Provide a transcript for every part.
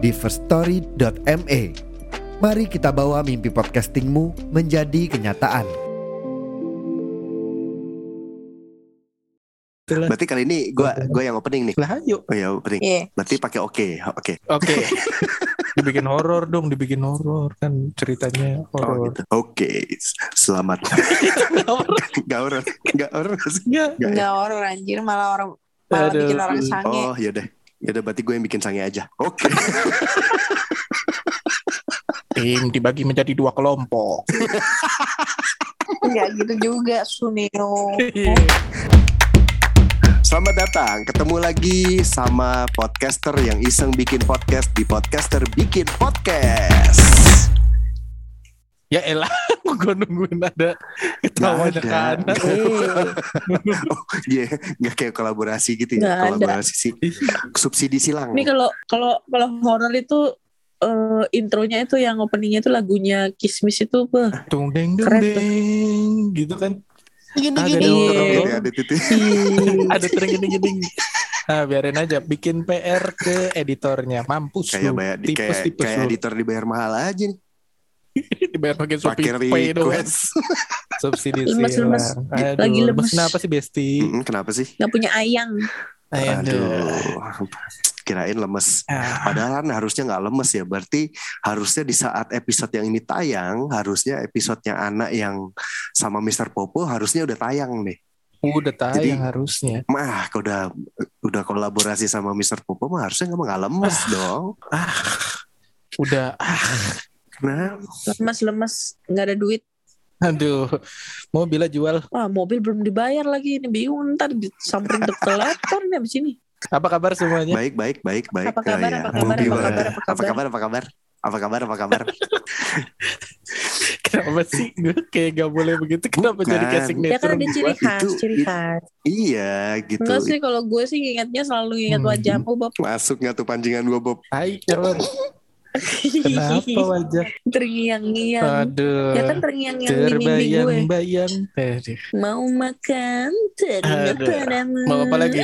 di firststory.me. Mari kita bawa mimpi podcastingmu menjadi kenyataan. Berarti kali ini gue gue yang opening nih. Lah yuk. Oh ya opening. Iya. Berarti pakai oke, oke. Oke. dibikin horor dong, dibikin horor kan ceritanya Oh horor. gitu. Oke, selamat. Gak horor, gak horor. Nggak ya? Enggak orang anjir malah orang malah Aduh. bikin orang sange. Oh yaudah, yaudah berarti gue yang bikin sange aja. Oke. Tim dibagi menjadi dua kelompok. Enggak gitu juga Suneo. Selamat datang, ketemu lagi sama podcaster yang iseng bikin podcast di podcaster bikin podcast. Ya elah, gue nungguin ada ketawa anak ada. anak. Oh iya, nggak kayak kolaborasi gitu ya? Ada. kolaborasi sih, subsidi silang. Ini kalau kalau kalau horor itu eh, intronya itu yang openingnya itu lagunya Kismis itu beh. Tung deng deng Keren tuh. deng gitu kan. Gini Ada gini. dong. Ini ada titik. ada tering gini gini. Nah, biarin aja bikin PR ke editornya. Mampus Kayak lu. bayar, di, tipes kayak, tipes kayak lu. editor dibayar mahal aja nih. Dibayar pakai Shopee Pakai Pay doang. Subsidi Lemes, lemes. Aduh, Lagi lemes. Kenapa sih Besti? Mm-mm, kenapa sih? Nggak punya ayang. Aduh, kirain lemes. Ah, Padahal kan harusnya nggak lemes ya. Berarti harusnya di saat episode yang ini tayang, harusnya episodenya anak yang sama Mr. Popo harusnya udah tayang nih. udah tayang Jadi- harusnya. Mah, kalau udah udah kolaborasi sama Mr. Popo mah harusnya nggak lemes dong. Ah, udah. Ah, Nah, Lemas lemas nggak ada duit. aduh, mau bila jual. Wah mobil belum dibayar lagi ini bingung ntar disamperin ke kolektor nih abis ini. Apa kabar semuanya? baik baik baik baik. Apa kabar, Ya, apa kabar, apa kabar, apa apa kabar apa kabar apa kabar apa kabar Kenapa sih gue kayak gak boleh begitu? Kenapa Bukan. jadi casing Ya kan ada ciri khas, Itu- ciri itu- khas. iya gitu Enggak sih kalau gue sih ingatnya selalu ingat Hmm. wajahmu Bob. masuk nggak tuh pancingan gua Bob Hai, Carlon. Kenapa wajah? Terngiang-ngiang. Aduh. Ya kan terngiang-ngiang di mimpi gue. Aduh. Mau makan teringat padamu. Mau apa lagi?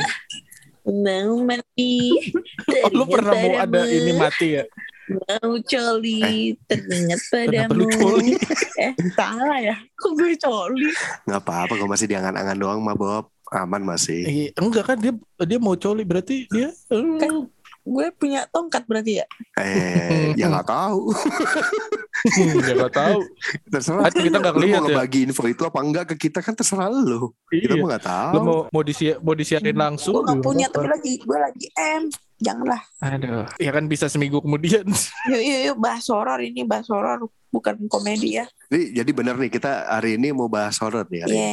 Mau mati Oh, lu teringat pernah mau ada ini mati ya? Mau coli teringat Kenapa padamu. lu coli? Eh salah ya. Kok gue coli? nggak apa-apa kalau masih diangan-angan doang mah Bob aman masih Eh, enggak kan dia dia mau coli berarti dia eh, Kan- Gue punya tongkat berarti ya. eh ya nggak tahu ya nggak tahu. terserah Kan kita nggak ngeliat mau ya. ngebagi info itu apa enggak ke kita kan terserah lu kita Iya. mah nggak tahu Lu mau mau disi mau disiarin langsung? Gue gak juga punya tapi lagi gue lagi M. Janganlah. Aduh, ya kan bisa seminggu kemudian. Yuk yuk yuk bahas horor ini bahas horor bukan komedi ya. jadi, jadi bener nih kita hari ini mau bahas horor nih Iya. ini.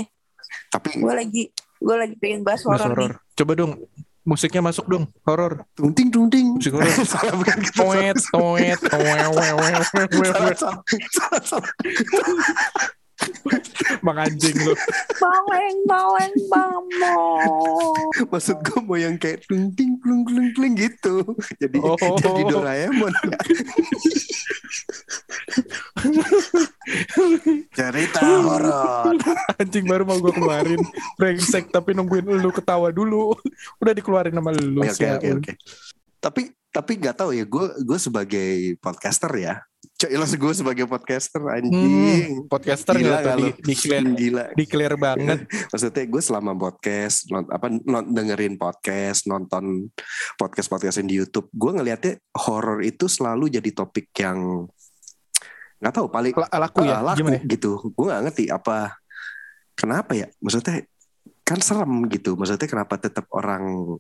tapi Gue lagi gue lagi pengen bahas horor. Coba dong musiknya masuk dong horor. tunting tunting Musik horor. salah bukan kita Toet toet toet salah, salah, salah, salah. Bang anjing lu. Baweng baweng bamo. maksud gue mau yang kayak tunting klung klung klung gitu jadi Oh. jadi Doraemon cerita horor Anjing baru mau gue keluarin. Brengsek tapi nungguin lu ketawa dulu. Udah dikeluarin sama lu. Oke oke oke. Tapi tapi nggak tahu ya gue gue sebagai podcaster ya. Jelas gue sebagai podcaster anjing. Hmm, podcaster Gila tuh nggak di, clear, Gila. di clear banget. Maksudnya gue selama podcast, non, apa non, dengerin podcast, nonton podcast podcast di YouTube, gue ngelihatnya horor itu selalu jadi topik yang nggak tahu paling La- Laku ya? uh, laku Gimana? gitu. Gue nggak ngerti apa kenapa ya. Maksudnya kan serem gitu. Maksudnya kenapa tetap orang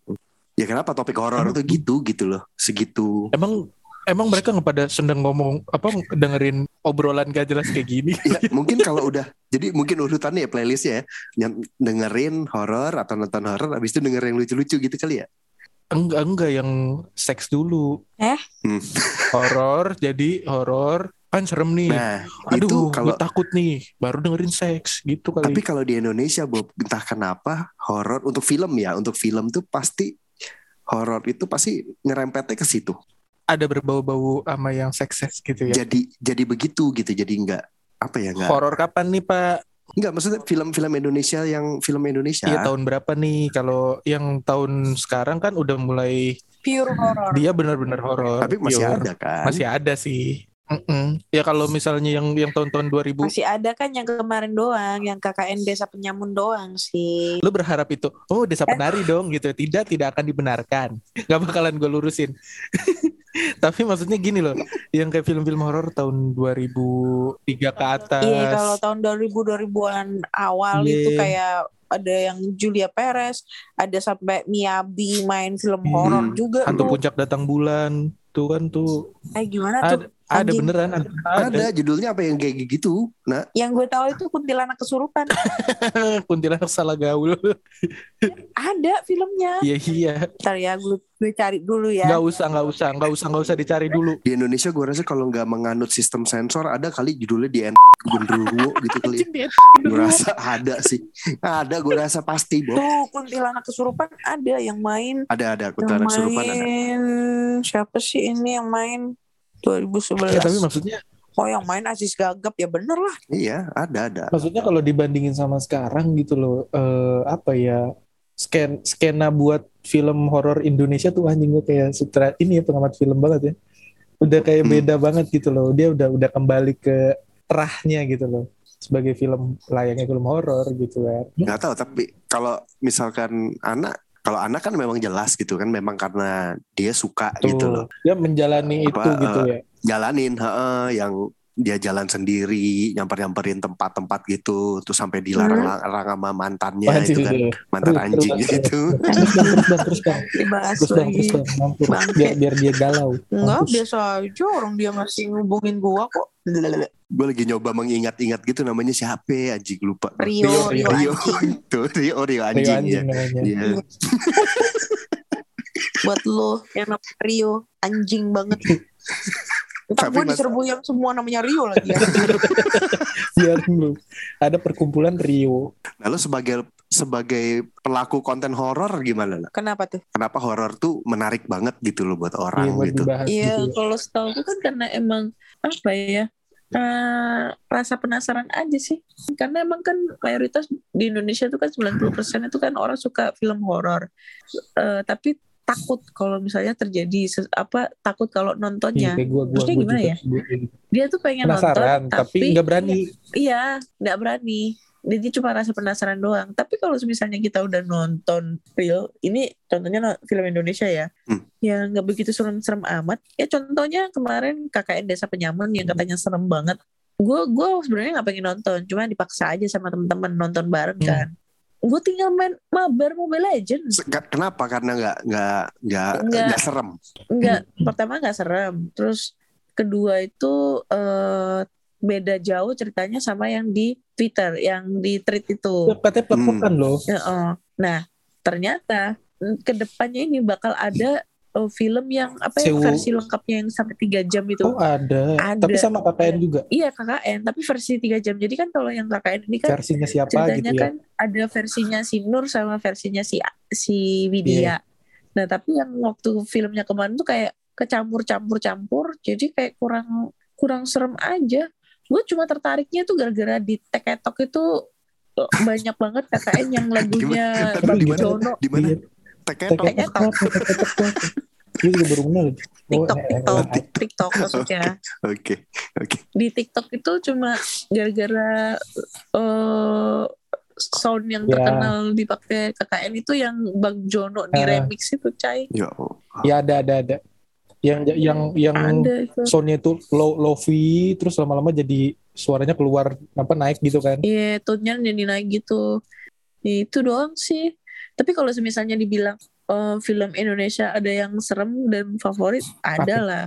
ya kenapa topik horor itu gitu gitu loh segitu Emang emang mereka nggak pada sedang ngomong apa dengerin obrolan gak jelas kayak gini? ya mungkin kalau udah jadi mungkin urutannya ya playlistnya ya yang dengerin horor atau nonton horor habis itu denger yang lucu-lucu gitu kali ya enggak enggak yang seks dulu. Eh? Hmm. Horor jadi horor kan serem nih. Nah, Aduh, itu gue kalau takut nih. Baru dengerin seks gitu kali. tapi kalau di Indonesia Bob, entah kenapa horor untuk film ya, untuk film tuh pasti horor itu pasti nyerempetnya ke situ. ada berbau-bau sama yang seks gitu ya. Jadi jadi begitu gitu. Jadi enggak apa ya enggak Horor kapan nih Pak? enggak maksudnya film-film Indonesia yang film Indonesia. Iya tahun berapa nih? Kalau yang tahun sekarang kan udah mulai Pure horror. dia benar-benar horor. tapi masih Pure. ada kan. Masih ada sih. Mm-mm. Ya kalau misalnya yang yang tahun-tahun 2000 Masih ada kan yang kemarin doang, yang KKN Desa Penyamun doang sih. lu berharap itu oh desa penari dong gitu tidak tidak akan dibenarkan nggak bakalan gue lurusin tapi maksudnya gini loh yang kayak film-film horor tahun 2003 ke atas Iya, kalau tahun 2000 2000-an awal Iya. itu kayak ada yang Julia Perez, ada sampai Miyabi main film Hmm. horor juga hantu tuh. puncak datang bulan tuh kan tuh Eh gimana tuh? Ada Anjing. beneran ada, ada. Ada judulnya apa yang kayak gitu. Nah, Yang gue tahu itu kuntilanak kesurupan. kuntilanak salah gaul ada filmnya. iya iya Ntar ya, gue, gue cari dulu ya. nggak usah nggak usah nggak usah nggak usah dicari dulu di Indonesia gue rasa kalau nggak menganut sistem sensor ada kali judulnya di N genderuwo gitu kali. Gue rasa ada sih. Ada gue rasa pasti, Bob. Tuh kuntilanak kesurupan ada yang main. Ada ada kuntilanak surupan ada. siapa sih ini yang main 2011? Ya, tapi maksudnya Oh yang main Aziz Gagap ya bener lah. Iya, ada ada. Maksudnya kalau dibandingin sama sekarang gitu loh, eh, apa ya sken skena buat film horor Indonesia tuh anjing gue kayak sutra ini ya pengamat film banget ya. Udah kayak Hmm. beda banget gitu loh. Dia udah udah kembali ke terahnya gitu loh sebagai film layaknya film horor gitu kan. Nggak tahu tapi kalau misalkan anak kalau anak kan memang jelas gitu kan memang karena dia suka gitu loh. Dia menjalani itu Apa, gitu eh, ya. Jalanin heeh, yang dia jalan sendiri, nyamper-nyamperin tempat-tempat gitu, terus sampai dilarang-larang sama mantannya Anjing, itu kan, iya. mantan Terus, anjing terus, gitu. Terus bang, terus bang, terus bang, Dibahas terus bang, lagi. terus bang. Bangke. biar biar dia galau. Enggak, Mampus. biasa aja orang dia masih ngubungin gua kok. Gue lagi nyoba mengingat-ingat gitu namanya siapa ya, anjing lupa. Rio, Rio, Rio, Rio, anjing. itu Rio, Rio Rio anjing, anjing ya. Iya. Buat lo yang Rio, anjing banget. Tapi gue diserbu yang semua namanya Rio lagi ya. Biar lu ada perkumpulan Rio. Lalu sebagai sebagai pelaku konten horor gimana? Nak? Kenapa tuh? Kenapa horor tuh menarik banget gitu loh buat Iya, orang buat gitu? Iya, gitu. ya. kalau setahu gue kan karena emang apa ya? eh, rasa penasaran aja sih. Karena emang kan mayoritas di Indonesia tuh kan 90% itu kan orang suka film horor. Eh, tapi takut kalau misalnya terjadi apa takut kalau Iya, nontonnya. kayak gua, gua, Maksudnya gua gimana juga, ya? gitu. Dia tuh pengen Penasaran, nonton tapi nggak berani. Iya, nggak berani. Jadi cuma rasa penasaran doang. Tapi kalau misalnya kita udah nonton real, ini contohnya film Indonesia ya, Hmm. yang nggak begitu serem-serem amat. Ya contohnya kemarin KKN Desa Penyamun yang katanya serem banget. Gue gue sebenarnya nggak pengen nonton, cuma dipaksa aja sama temen-temen nonton bareng Hmm. kan. Gue tinggal main mabar Mobile Legends. Kenapa? Karena nggak nggak nggak Nggak. nggak serem. Enggak, pertama nggak serem. Terus kedua itu eh, beda jauh ceritanya sama yang di Twitter, yang di tweet itu. Katanya plek-plekan loh. Ya, oh. Nah, ternyata ke depannya ini bakal ada oh, film yang apa ya Sewu. versi lengkapnya yang sampai tiga jam itu. Oh ada. Ada. Tapi sama KKN juga. Iya KKN, tapi versi tiga jam. Jadi kan kalau yang KKN ini kan Versinya siapa ceritanya gitu ya. kan ada versinya si Nur sama versinya si si. Widya. Nah tapi yang waktu filmnya kemarin tuh kayak kecampur-campur-campur, jadi kayak kurang kurang serem aja. Gue cuma tertariknya tuh gara-gara di Teketok itu eh, banyak banget KKN yang lagunya Tapi Bang di mana? Teketok. Teketok? Gue juga baru kenal. Oh, TikTok, eh, TikTok, eh, TikTok maksudnya. Oke, oke. Di TikTok itu cuma gara-gara eh sound yang Ya. terkenal dipakai KKN itu yang Bang Jono di Ah. remix itu, Cai. Ya. Ya ada ada ada. Yang yang yang Ada itu. soundnya itu low lofi terus lama-lama jadi suaranya keluar apa naik gitu kan. Iya, tone-nya jadi naik gitu. Ya, itu doang sih. Tapi kalau misalnya dibilang eh, film Indonesia ada yang serem dan favorit, ada lah.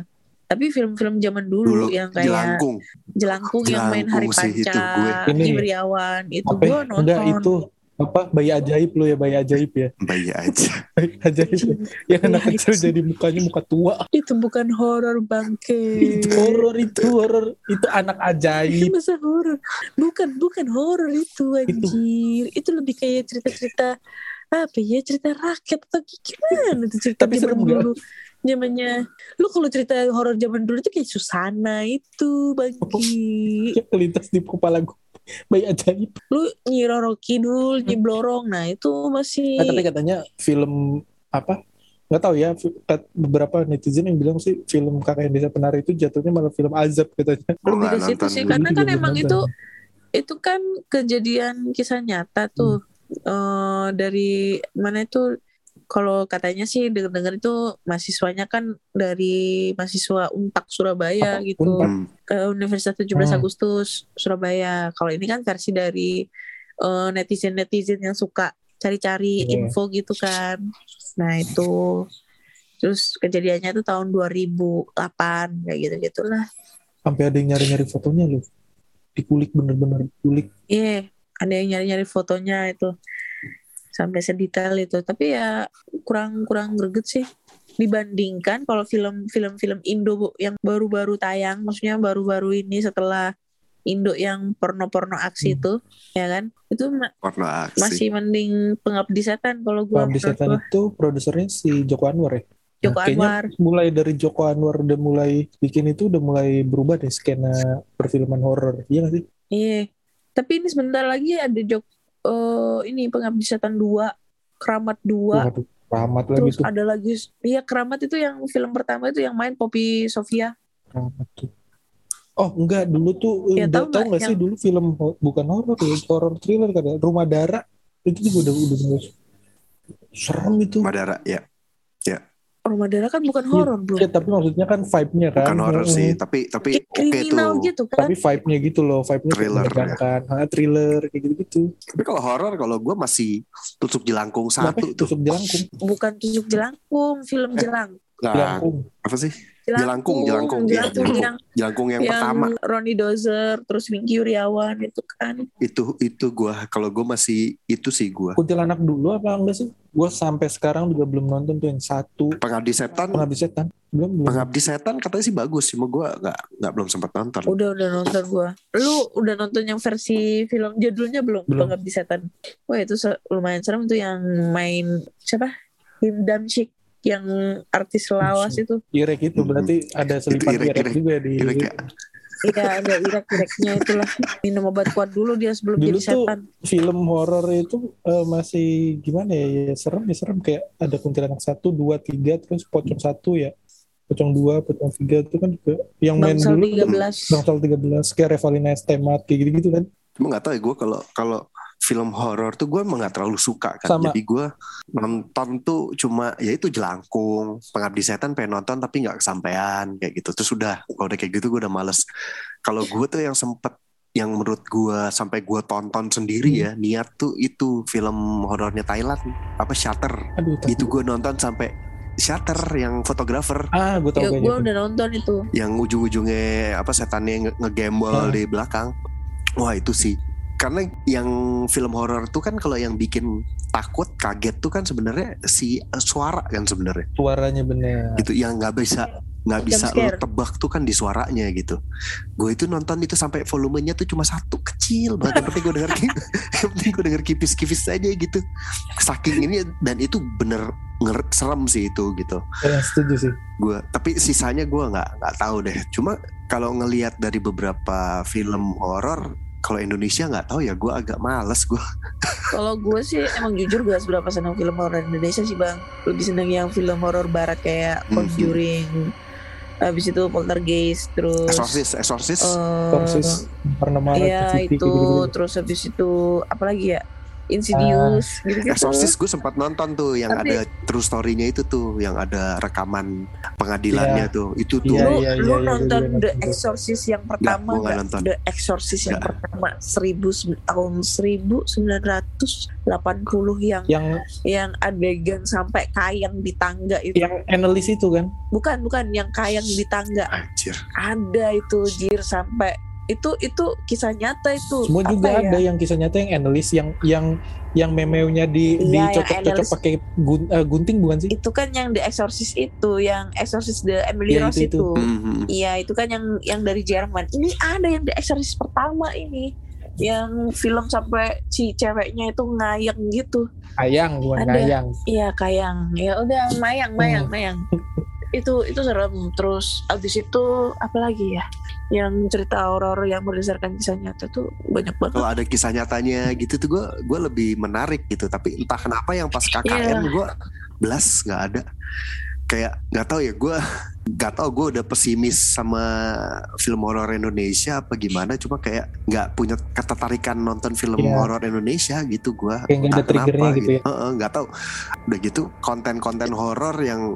Tapi film-film zaman dulu, Dulu yang kayak jelangkung. Jelangkung, yang main Hari itu Panca. Ivriawan, itu Apa gue ya? nonton. enggak itu apa bayi ajaib lu ya bayi ajaib ya bayi aja bayi ajaib ya. yang anak kecil jadi mukanya muka tua Itu bukan horor bangke. itu horor itu horor itu anak Itu ajaib masa horor. Bukan, bukan horor itu anjir. Itu, lebih kayak cerita-cerita apa ya cerita rakyat atau gimana tuh cerita Tapi serem zaman dulu? Zamannya lu kalau cerita horor zaman dulu itu kayak Susana itu bangki yang kelintas di kepala gue bayi ajaib. Lu Nyi Roro Kidul Nyi Blorong nah itu masih Nah, tapi katanya film apa? Nggak tahu ya beberapa netizen yang bilang sih film kakak yang desa penari itu jatuhnya malah film azab katanya. Nggak ke situ sih karena kan belum emang nonton. itu itu kan kejadian kisah nyata tuh Eh, dari mana itu kalau katanya sih dengar-dengar itu mahasiswanya kan dari mahasiswa Untak Surabaya Apa? gitu? Hmm. Eh, Universitas 17 Hmm. Agustus Surabaya kalau ini kan versi dari eh, netizen-netizen yang suka cari-cari Iya. info gitu kan nah itu terus kejadiannya tuh tahun 2008 kayak gitu gitulah sampai ada yang nyari-nyari fotonya loh dikulik bener-bener dikulik Iya, ada yang nyari-nyari fotonya itu sampai sedetail itu. Tapi ya kurang kurang greget sih dibandingkan kalau film-film film Indo yang baru-baru tayang, maksudnya baru-baru ini setelah Indo yang porno-porno aksi Hmm. itu, ya kan? Itu porno aksi masih mending pengabdi setan kalau gua Pengabdi Setan gua. itu produsernya si Joko Anwar ya Joko Nah, Anwar. mulai dari Joko Anwar udah mulai bikin itu udah mulai berubah deh skena perfilman horor iya gak sih Iya. Tapi ini sebentar lagi ada Jok eh, ini pengabdi setan 2, Keramat 2. Waduh, Rahmat lagi Terus tuh ada lagi, iya Keramat itu yang film pertama itu yang main Poppy Sofia. Rahmat tuh Oh enggak dulu tuh Ya, udah tahu nggak nggak sih yang- dulu film bukan horor ya horor thriller kan ya Rumah Dara itu juga udah udah serem itu Madara ya Rumah Darah kan bukan horor bro. ya tapi maksudnya kan vibe-nya kan. Bukan horor sih tapi tapi Kayak oke tuh. kriminal gitu kan. tapi vibe-nya gitu loh vibe-nya Thriller, ya. menegangkan. Ha, thriller kayak gitu gitu tapi kalau horor kalau gue masih tutup jelangkung Kenapa satu tuh. Tusuk jelangkung? Bukan tusuk jelangkung, film jelang. Nah, jelangkung. apa sih? Jelangkung, jelangkung, iya, jelangkung. Jelangkung. yang jelangkung yang, yang pertama Ronnie Dozer, terus Wingky Wiriawan itu kan. itu itu gue kalau gue masih itu sih gue kuntilanak dulu apa enggak sih gue sampai sekarang juga belum nonton tuh yang satu pengabdi setan pengabdi setan belum belum pengabdi setan katanya sih bagus cuma gue nggak nggak belum sempat nonton Udah udah nonton gua. Lu udah nonton yang versi film judulnya belum? Belum. Pengabdi Setan. Wah itu lumayan serem tuh yang main siapa? Him Damsyik yang artis lawas itu. Irek itu berarti ada selipan Irek, Irek, Irek. juga di Kira kayak Iya ada irak-iraknya itulah. Minum obat kuat dulu dia sebelum Dulu jadi tuh setan. film horor itu eh, masih gimana ya, ya serem ya serem kayak ada kuntilanak satu dua tiga terus pocong satu ya pocong dua pocong tiga itu kan juga yang main Bangsal dulu 13. Bangsal 13 kayak Revalina S. Temat kayak gitu gitu kan cuma nggak tahu ya gue kalau kalau film horor tuh gue emang nggak terlalu suka kan Sama. jadi gue nonton tuh cuma ya itu jelangkung pengabdi setan pengen nonton tapi nggak kesampaian kayak gitu terus udah kalau udah kayak gitu gue udah males kalau gue tuh yang sempet yang menurut gue sampai gue tonton sendiri Hmm. ya niat tuh itu film horornya Thailand apa Shutter aduh itu gue nonton sampai Shutter yang fotografer ah gue tau Ya, gue udah nonton itu. yang ujung-ujungnya apa setannya nge- ngegembol Hmm. di belakang. Wah itu sih. Karena yang film horor tuh kan kalau yang bikin takut, kaget tuh kan sebenarnya si eh, suara kan sebenarnya. suaranya bener Gitu yang nggak bisa nggak bisa scare. tebak tuh kan di suaranya gitu. Gue itu nonton itu sampai volumenya tuh cuma satu kecil banget. Yang penting gue denger yang penting gue denger kipis-kipis aja gitu. Saking ini dan itu bener nger serem sih itu gitu ya, setuju sih gue tapi sisanya gue nggak nggak tahu deh cuma kalau ngelihat dari beberapa film horor kalau Indonesia nggak tahu ya gue agak males gue Kalau gue sih emang jujur gak seberapa senang film horor Indonesia sih bang. Lebih seneng yang film horor barat kayak Mhm. Conjuring. Habis itu Poltergeist terus. Exorcist Exorcist Paranormal Iya Activity, itu gitu-gitu. terus habis itu apa lagi ya Insidious gitu-gitu. Exorcist gue sempat nonton tuh yang Tapi- ada true story-nya itu tuh yang ada rekaman pengadilannya tuh itu tuh Iya, lu iya, lu iya, nonton iya, The iya. Exorcist yang pertama nggak nggak? nonton. The Exorcist yang pertama seribu tahun 1980 yang yang yang adegan sampai kayang di tangga itu. yang analis itu kan Bukan bukan yang kayang di tangga. anjir Ada itu jir sampai itu itu kisah nyata itu Semua Apa juga ya? ada yang kisah nyata yang analis yang yang yang memeunya di Iya, dicocok-cocok pakai gun- eh, gunting bukan sih? itu kan yang The Exorcist itu yang Exorcist the Emily Iya, Rose itu. Mhm. Iya itu kan yang yang dari Jerman. Ini ada yang The Exorcist pertama ini, yang film sampai si ceweknya itu ngayang gitu. Ayang bukan Ada. ngayang. Iya kayang. Ya udah mayang mayang Hmm. mayang. Itu itu serem. Terus abis itu apa lagi ya? Yang cerita horor yang berdasarkan kisah nyata tuh banyak banget. Kalau ada kisah nyatanya gitu tuh gue gue lebih menarik gitu. Tapi entah kenapa yang pas KKN Iya. gue belas nggak ada. Kayak nggak tahu ya gue nggak tahu gue udah pesimis sama film horor Indonesia apa gimana. Cuma kayak nggak punya ketertarikan nonton film Iya. horor Indonesia gitu gue. Nggak ada triggernya gitu ya. Heeh, nggak tahu. Udah gitu konten-konten horor yang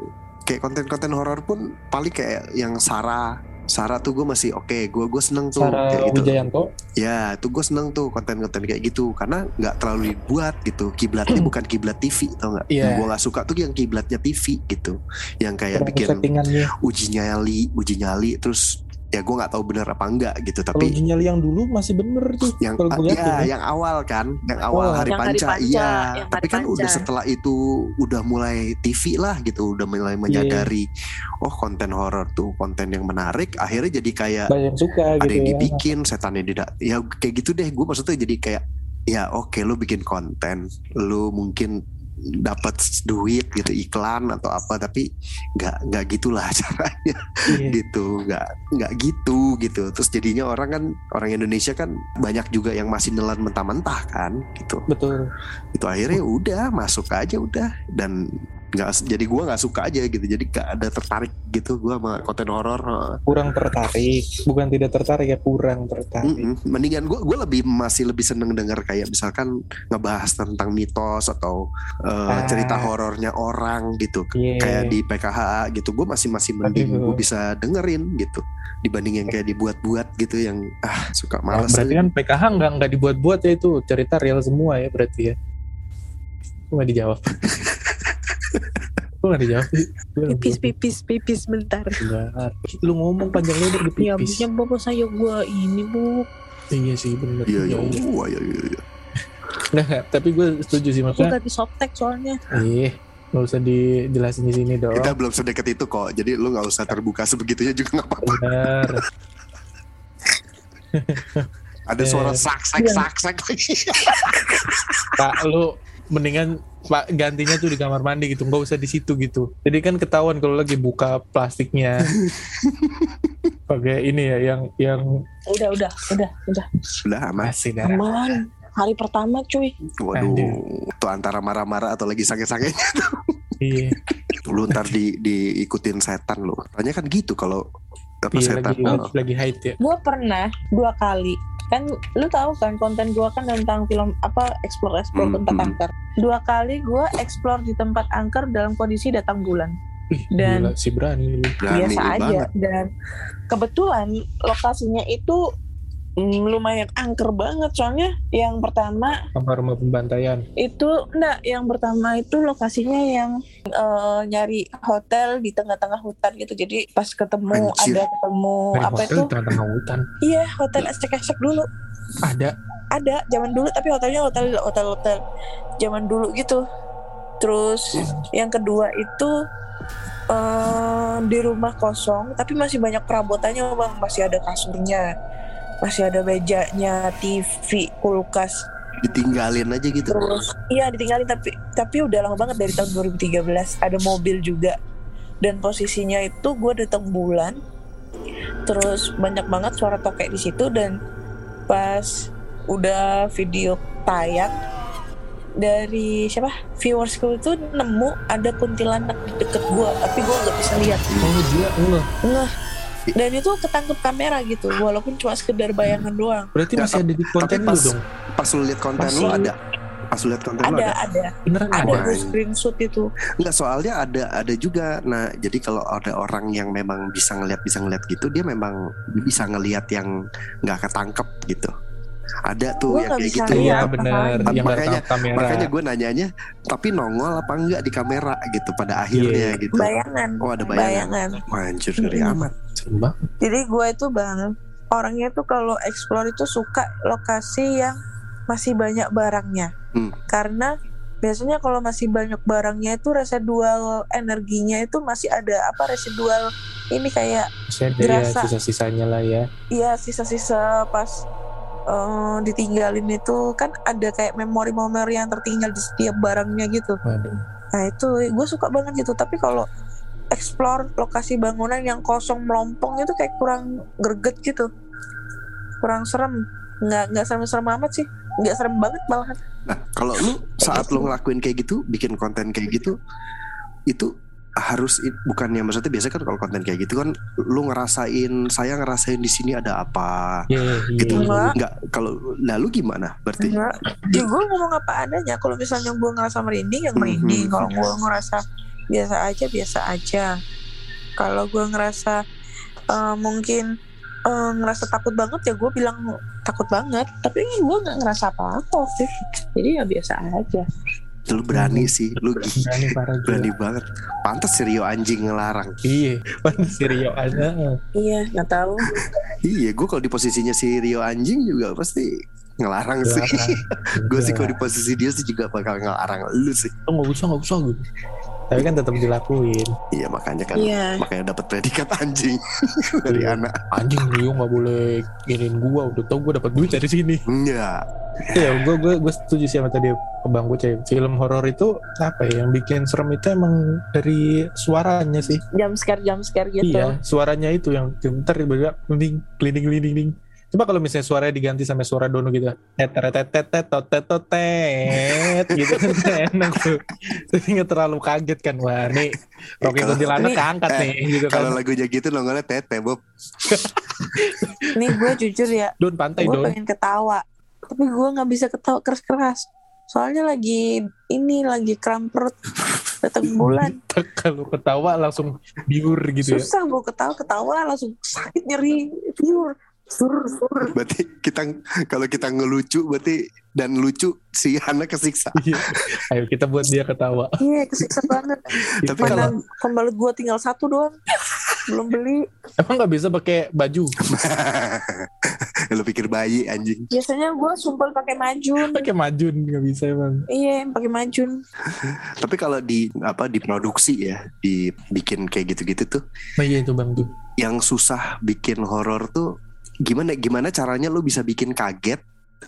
kayak konten-konten horor pun paling kayak yang Sarah Sarah tuh gue masih oke, gue gue seneng tuh Sarah kayak gitu. Wijayanto. Ya, tuh gue seneng tuh konten-konten kayak gitu karena nggak terlalu dibuat gitu. Kiblatnya bukan kiblat TV, tau nggak? Iya. Gue nggak suka tuh yang kiblatnya TV gitu, yang kayak kurang bikin uji nyali, uji nyali, terus ya gue nggak tahu bener apa enggak gitu. Kalau Tapi Jinyali yang dulu masih bener tuh. yang kalau gue ya, ya. yang awal kan, yang awal Awal. hari Yang Hari panca, iya. yang Tapi Hari kan udah Panca. setelah itu udah mulai TV lah gitu, udah mulai Iya. menyadari, oh konten horor tuh konten yang menarik. Akhirnya jadi kayak Banyak suka ada gitu yang ya. dibikin setannya tidak ya kayak gitu deh gue maksudnya jadi kayak ya oke lu bikin konten lu mungkin dapat duit gitu iklan atau apa tapi nggak nggak gitulah caranya Iya. gitu nggak nggak gitu gitu terus jadinya orang kan orang Indonesia kan banyak juga yang masih nelan mentah-mentah kan gitu Betul. itu akhirnya udah masuk aja udah dan nggak jadi gua nggak suka aja gitu jadi nggak ada tertarik gitu gua sama konten horor Kurang tertarik. Bukan tidak tertarik ya, kurang tertarik. Mm-mm. Mendingan gue gue lebih masih lebih seneng denger kayak misalkan ngebahas tentang mitos atau uh, Ah. cerita horornya orang gitu Iya. kayak di PKH gitu gue masih masih mending gue bisa dengerin gitu dibanding yang kayak dibuat-buat gitu yang ah suka Oh, males berarti kan PKH nggak nggak dibuat-buat ya itu cerita real semua ya berarti ya. Nggak dijawab? Kok nggak dijawab Pipis pipis pipis bentar. Benar. Lu ngomong panjang lebar di Ya pipis. abisnya bapak saya gua ini bu. Iya sih bener. iya iya Iya, iya. iya iya iya. Nggak, nggak. Tapi gue setuju sih maksudnya. ganti softtek soalnya. Eh, nggak usah dijelasin di sini dong. kita belum sedekat itu kok jadi lu nggak usah terbuka sebegitunya juga nggak apa-apa Benar. ada suara sak sak Iya. sak sak Pak, lu mendingan Pak gantinya tuh di kamar mandi gitu, nggak usah di situ gitu. Jadi kan ketahuan kalau lagi buka plastiknya. Pakai ini ya yang yang Udah udah udah udah. sudah aman masih darah. Aman. Hari pertama cuy. waduh Aduh. itu antara marah-marah atau lagi sakit-sakit Iya, lu ntar di diikutin setan lu tanya kan gitu kalau apa iya setan lagi, Oh. lagi hide ya. Gua pernah dua kali. Kan lu tahu kan konten gua kan tentang film apa explore explore Hmm, tempat hmm. angker. Dua kali gua explore di tempat angker dalam kondisi datang bulan. Dan- gila, si berani lu. berani biasa aja banget dan kebetulan lokasinya itu mm, lumayan angker banget soalnya yang pertama Kamar rumah pembantaian. itu enggak yang pertama itu lokasinya yang eh, nyari hotel di tengah-tengah hutan gitu jadi pas ketemu Anjir. ada ketemu Dari apa hotel itu tengah-tengah hutan. iya hotel esek-esek dulu Ada. ada zaman dulu tapi hotelnya hotel hotel hotel zaman dulu gitu terus yang kedua itu eh, di rumah kosong tapi masih banyak perabotannya bang masih ada kasurnya masih ada mejanya TV kulkas. Ditinggalin aja gitu terus iya ditinggalin tapi tapi udah lama banget dari tahun 2013 ada mobil juga. Dan posisinya itu gue datang bulan terus banyak banget suara tokek di situ dan pas udah video tayang dari siapa? Viewersku itu nemu ada kuntilanak di deket gue tapi gue nggak bisa lihat. Oh dia enggak. Nggak. Dan itu ketangkep kamera gitu walaupun cuma sekedar bayangan doang Berarti Ya, masih ada di konten lu pas- dong. pas lu lihat konten lu ada pas lu lihat konten lu ada ada ada Beneran ada ada. screenshot itu Enggak soalnya ada ada juga. Nah, jadi kalau ada orang yang memang bisa ngelihat bisa ngelihat gitu, dia memang bisa ngelihat yang nggak ketangkep gitu. Ada tuh Gua yang kayak gitu. Iya lihat. bener. Makanya- Yang nggak ketangkap kamera. Makanya gue nanyanya, tapi nongol apa enggak di kamera gitu pada akhirnya Iya. gitu. bayangan Oh ada bayangan. bayangan Wah, anjir ngeri Mm-mm. amat. Jadi gue itu bang orangnya tuh kalau explore itu suka lokasi yang masih banyak barangnya. Hmm. Karena biasanya kalau masih banyak barangnya itu residual energinya itu masih ada apa residual ini kayak ada ya sisa-sisanya lah ya. Iya sisa-sisa pas eh, ditinggalin itu kan ada kayak memori-memori yang tertinggal di setiap barangnya gitu. Waduh. Nah itu gue suka banget gitu. Tapi kalau explore lokasi bangunan yang kosong melompong itu kayak kurang greget gitu, kurang serem. Nggak nggak serem-serem amat sih. Nggak serem banget malahan. Nah, kalau lu saat lu ngelakuin kayak gitu, bikin konten kayak gitu, itu harus i- bukannya maksudnya biasa kan kalau konten kayak gitu kan lu ngerasain saya ngerasain di sini ada apa Iya, iya. gitu Enggak. nggak kalau lalu gimana berarti Enggak. Ya gue ngomong apa adanya. Kalau misalnya gue ngerasa merinding, yang Mhm. merinding. Kalau gue ngerasa biasa aja, biasa aja. Kalau gue ngerasa eh, mungkin eh, ngerasa takut banget ya gue bilang takut banget. Tapi gue nggak ngerasa apa-apa sih. Jadi ya biasa aja. Lu berani sih lu Berani parah gila. berani banget pantas si Rio anjing ngelarang Iya, pantas si Rio ada. Iya, nggak tahu. iya gue kalau di posisinya si Rio anjing juga pasti ngelarang sih gue sih kalau di posisi dia sih juga bakal ngelarang lu sih Oh, nggak usah, nggak usah gitu. Tapi kan tetap dilakuin. iya makanya kan Iya. makanya dapat predikat anjing dari Iya. anak Anjing Rio nggak boleh giniin gua. Udah tau gua dapat duit dari sini. enggak Iya, gue gue gue setuju sih sama tadi bang Buce. Film horor itu apa ya? Yang bikin serem itu emang dari suaranya sih. Jam scare, jam scare gitu. Iya, suaranya itu yang ntar tiba-tiba mending cleaning cleaning cleaning. Coba kalau misalnya suaranya diganti sama suara dono gitu. Tetetetetet totet totet gitu kan enak tuh. Tapi nggak terlalu kaget kan. Wah, nih Rocky Kalau- Kuntilanak keangkat eh, nih gitu kan. kalau lagunya gitu nongolnya tete Bob Nih gue jujur ya, Don pantai gue don. pengen ketawa tapi gue nggak bisa ketawa keras-keras soalnya lagi ini lagi kram perut datang bulan Kalau ketawa langsung biur gitu ya. susah gue ketawa ketawa langsung sakit nyeri pure sur sur berarti kita kalau kita ngelucu berarti dan lucu si Hana kesiksa Iya. Ayo kita buat dia ketawa. iya kesiksa banget tapi kalau pembalut gue tinggal satu doang belum beli Emang nggak bisa pakai baju? lu pikir bayi anjing biasanya gue sumpel pakai majun Pakai majun nggak bisa emang. iya pakai majun tapi kalau di apa diproduksi ya dibikin kayak gitu-gitu tuh Nah iya itu bang tuh. yang susah bikin horor tuh gimana gimana caranya lu bisa bikin kaget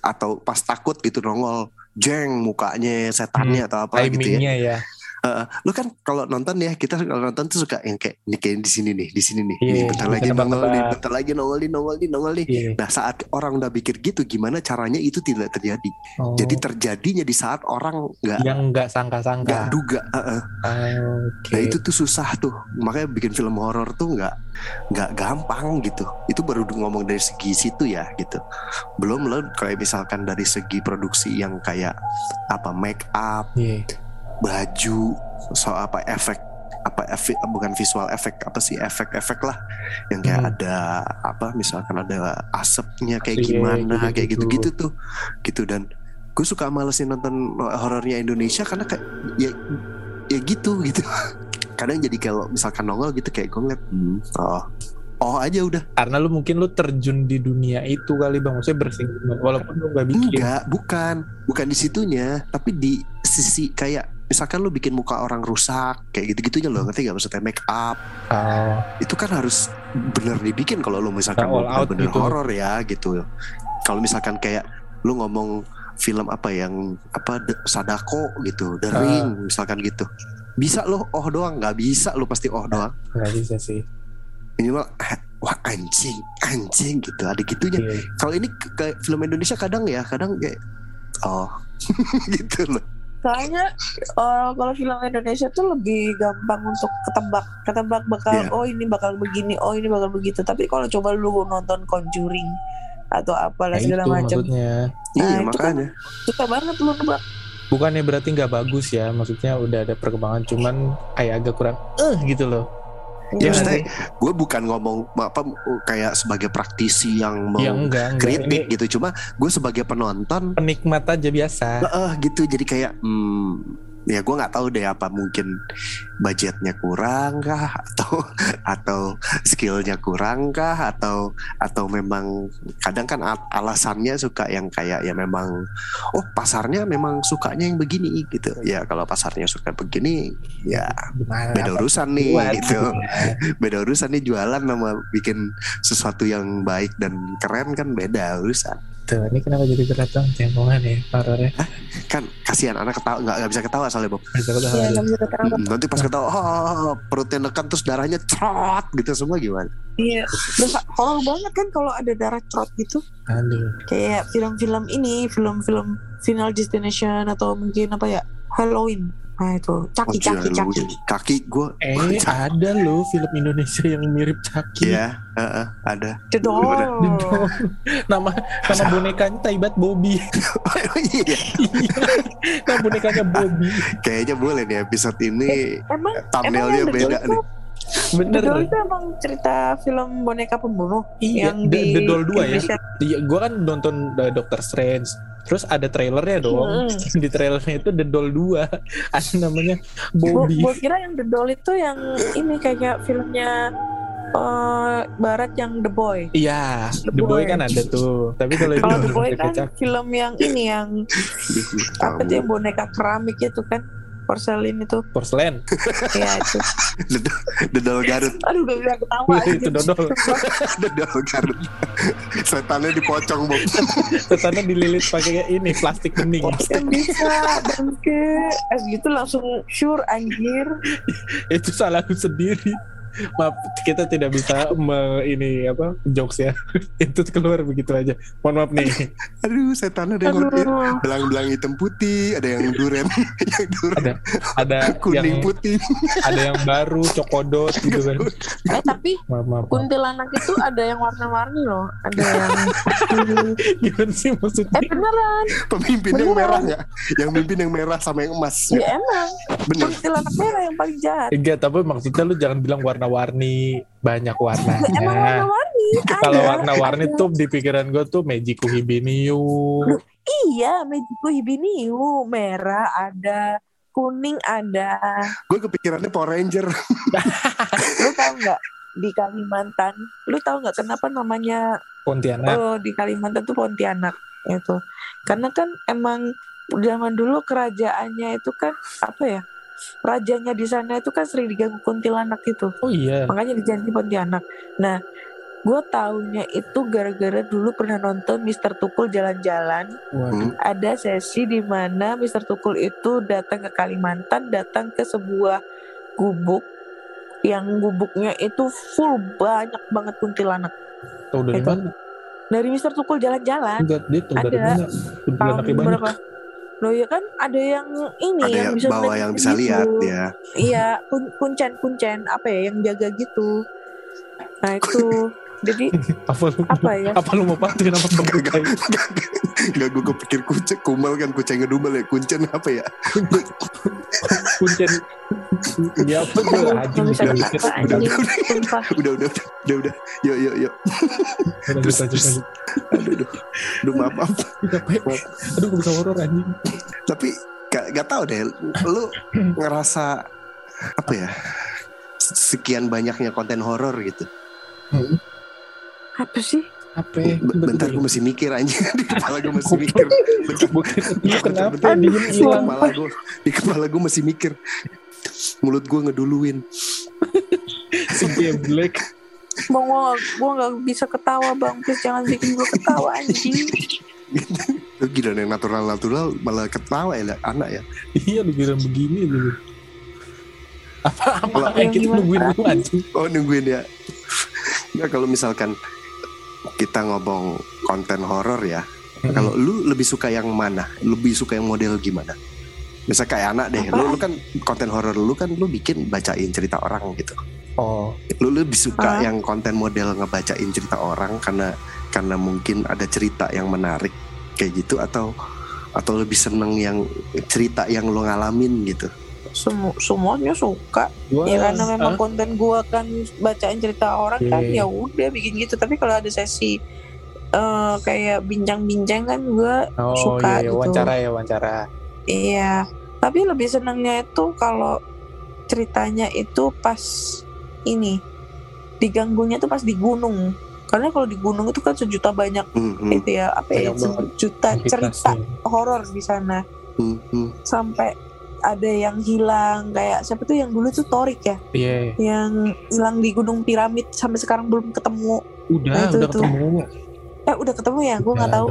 atau pas takut gitu nongol jeng mukanya setannya atau apa gitu ya ya. Heeh. lu kan kalau nonton ya kita kalau nonton tuh suka yang kayak ini kayak di sini nih di sini nih nih bentar lagi nongol nih bentar lagi nongol nih nongol nih nongol nih Iya. nah saat orang udah pikir gitu gimana caranya itu tidak terjadi Oh, jadi terjadinya di saat orang nggak yang nggak nggak sangka-sangka. duga Heeh. Ah, Oke. Nah itu tuh susah tuh Makanya bikin film horor tuh nggak nggak gampang gitu Itu baru ngomong dari segi situ ya gitu Belum lo kayak misalkan dari segi produksi yang kayak Apa make up, Iya. Baju So apa efek apa efek bukan visual efek apa sih efek-efek lah yang kayak Hmm. ada apa misalkan ada asapnya kayak Iya, gimana kayak gitu-gitu. gitu-gitu tuh gitu dan gue suka malesin nonton horornya Indonesia karena kayak ya ya gitu gitu kadang jadi kalau misalkan nongol gitu kayak gue ngeliat hmm, oh oh aja udah Karena lu mungkin lu terjun di dunia itu kali bang. Maksudnya bersinggungan. Walaupun lu nggak bikin. enggak bukan bukan di situnya tapi di sisi kayak misalkan lu bikin muka orang rusak kayak gitu gitunya loh ngerti gak maksudnya make up Oh, itu kan harus bener dibikin kalau lu misalkan All mau out bener gitu. horor ya gitu kalau misalkan kayak lu ngomong film apa yang apa Sadako gitu The Ah. Ring misalkan gitu bisa lo oh doang nggak bisa lo pasti oh doang nggak bisa sih. minimal ah, wah anjing anjing gitu ada gitunya Iya. kalau ini ke- kayak film Indonesia kadang ya kadang kayak oh gitu loh soalnya eh, kalau film Indonesia tuh lebih gampang untuk ketebak ketebak bakal Iya. oh ini bakal begini oh ini bakal begitu tapi kalau coba lu nonton Conjuring atau apalah Nah, segala itu macam maksudnya. iya itu kan- makanya suka banget lu nebak Bukannya berarti nggak bagus ya. Maksudnya udah ada perkembangan. Cuman kayak agak kurang eh gitu loh. Ya Iya maksudnya gue bukan ngomong apa kayak sebagai praktisi yang mau Ya enggak, enggak. kritik Ini gitu cuma gue sebagai penonton penikmat aja biasa. eh gitu jadi kayak hmm, ya gue nggak tahu deh apa mungkin budgetnya kurang kah atau atau skillnya kurang kah atau atau memang kadang kan al- alasannya suka yang kayak ya memang oh pasarnya memang sukanya yang begini gitu. Ya kalau pasarnya suka begini ya Gimana? beda urusan nih buat gitu. Beda urusan nih jualan sama bikin sesuatu yang baik dan keren kan beda urusan Tuh, ini kenapa jadi berat dong tempongan ya horornya? kan kasihan anak ketawa nggak nggak bisa ketawa soalnya Bob Bisa ketawa dulu. nggak bisa ketawa. Nanti pas ketawa oh, perutnya nekan terus darahnya trot gitu semua gimana Iya, Terus horor banget kan kalau ada darah trot gitu. Aduh. Kayak film-film ini, film-film Final Destination atau mungkin apa ya, Halloween. Nah itu, caki caki Aduh, caki. kaki gue Eh, ada loh film Indonesia yang mirip Chucky. ya heeh, ada The doll. Aduh. nama nama bonekanya Taibat Bobby. Iya, Iya. nama bonekanya Bobby. kayaknya boleh nih episode ini Emang thumbnailnya emang beda nih itu- Bener. The Doll itu emang cerita film boneka pembunuh Iya, yang The, di The Doll 2 ya. Indonesia. Iya, gua kan nonton uh, Doctor Strange. Terus ada trailernya dong. Hmm. Di trailernya itu The Doll 2. Ada namanya Gua, Bobby. gua kira yang The Doll itu yang ini kayak filmnya eh, Barat yang The Boy. Iya, The The Boy Boy. kan ada tuh. Tapi kalau The Boy kan Chucky. film yang ini yang apa tuh yang boneka keramik itu kan porselin itu. Porcelain. Iya itu. Dedal Garut Aduh gak bisa ketawa. Itu anjir. dodol. Dedal Garut setannya dipocong Bob Setannya dililit pakai ini plastik bening. Kan bisa bangke. Es gitu langsung sure anjir. itu salahku sendiri. Maaf, kita tidak bisa me, ini apa jokes ya. itu keluar begitu aja. Mohon maaf nih. aduh setannya ada yang belang-belang hitam putih ada yang duren yang duren Ada ada kuning yang putih ada yang baru cokodot gitu kan. Eh tapi Maaf, maaf, maaf. kuntilanak itu ada yang warna-warni loh. Ada yang Gimana sih maksudnya? Eh beneran. pemimpin yang merah nggak yang mimpin yang merah sama yang emas Ya emang. bener Kuntilanak merah yang paling jahat. Enggak, tapi maksudnya lu jangan bilang warna-warni banyak Emang warnanya. warna-warni. Kalau warna-warni tuh di pikiran gue tuh Magiku Hibiniu. Iya, Mejiku Hibiniu merah ada, kuning ada. gue kepikirannya Power Ranger Lu tahu nggak di Kalimantan? Lu tahu nggak kenapa namanya Pontianak. oh di Kalimantan tuh Pontianak itu? Karena kan emang zaman dulu kerajaannya itu kan apa ya? Rajanya di sana itu kan sering diganggu kuntilanak itu. Oh iya. Makanya dijanji Pontianak. Nah, gue taunya itu gara-gara dulu pernah nonton Mister Tukul jalan-jalan Waduh. ada sesi di mana Mr. Tukul itu datang ke Kalimantan, datang ke sebuah gubuk yang gubuknya itu full banyak banget kuntilanak. Tahu dari Itu. mana? Dari Mr. Tukul jalan-jalan Enggak, dia tahu dari Ada. mana? tahun Kuntilanaknya banyak. berapa? Loh ya kan ada yang ini ada yang yang bisa bawa yang bisa gitu. lihat ya Iya, kun kuncen-kuncen apa ya yang jaga gitu. Nah itu jadi Apa lu? apa ya? Apa lu mau patuhin apa Enggak, Kucai? Enggak gue kepikir kucing kumel kan kucing ngedumel ya kuncen apa ya Kuncen. Ya apa anjing bisa kata anjing, sumpah. udah udah udah udah yuk yuk yuk Terus terus. aduh aduh aduh maaf maaf. Aduh gue bisa horor anjing. tapi gak, gak tau deh lu ngerasa apa ya sekian banyaknya konten horor gitu Apa sih? Apa? bentar gue masih mikir anjing di kepala gue masih mikir bentar, Gue kenapa bentar, diem di hilang? kepala gue di kepala gue masih mikir mulut gue ngeduluin Si Black. Bang, gua, gua gak bisa ketawa bang, please jangan bikin gua ketawa anjing. Lu gila yang natural natural malah ketawa ya anak ya Iya lu bilang begini lu. Apa apa yang kita nungguin lu anjing? oh nungguin ya Nggak kalau misalkan kita ngomong konten horor ya Kalau lu lebih suka yang mana? Lebih suka yang model gimana? Misal kayak anak deh, lu, lu kan konten horor lu kan lu bikin bacain cerita orang gitu. Oh, Lu lebih suka Ah. yang konten model ngebacain cerita orang karena karena mungkin ada cerita yang menarik kayak gitu atau atau lebih seneng yang cerita yang lu ngalamin gitu. Semu semuanya suka. gua ya karena memang Hah? konten gua kan bacain cerita orang kan Oke. ya udah bikin gitu. Tapi kalau ada sesi eh kayak bincang-bincang kan gua Oh suka iya, iya, gitu. wawancara ya wawancara. Iya. Tapi lebih senangnya itu kalau ceritanya itu pas ini diganggunya tuh pas di gunung. Karena kalau di gunung itu kan sejuta banyak Hmm, hmm, itu ya apa ya sejuta cerita Aktivitasnya. horor di sana hmm, hmm. sampai ada yang hilang kayak siapa tuh yang dulu tuh Torik ya? Iya, yang hilang di gunung piramid sampai sekarang belum ketemu. Udah Nah, itu udah tuh. ketemu. eh udah ketemu ya? Gue nggak tahu.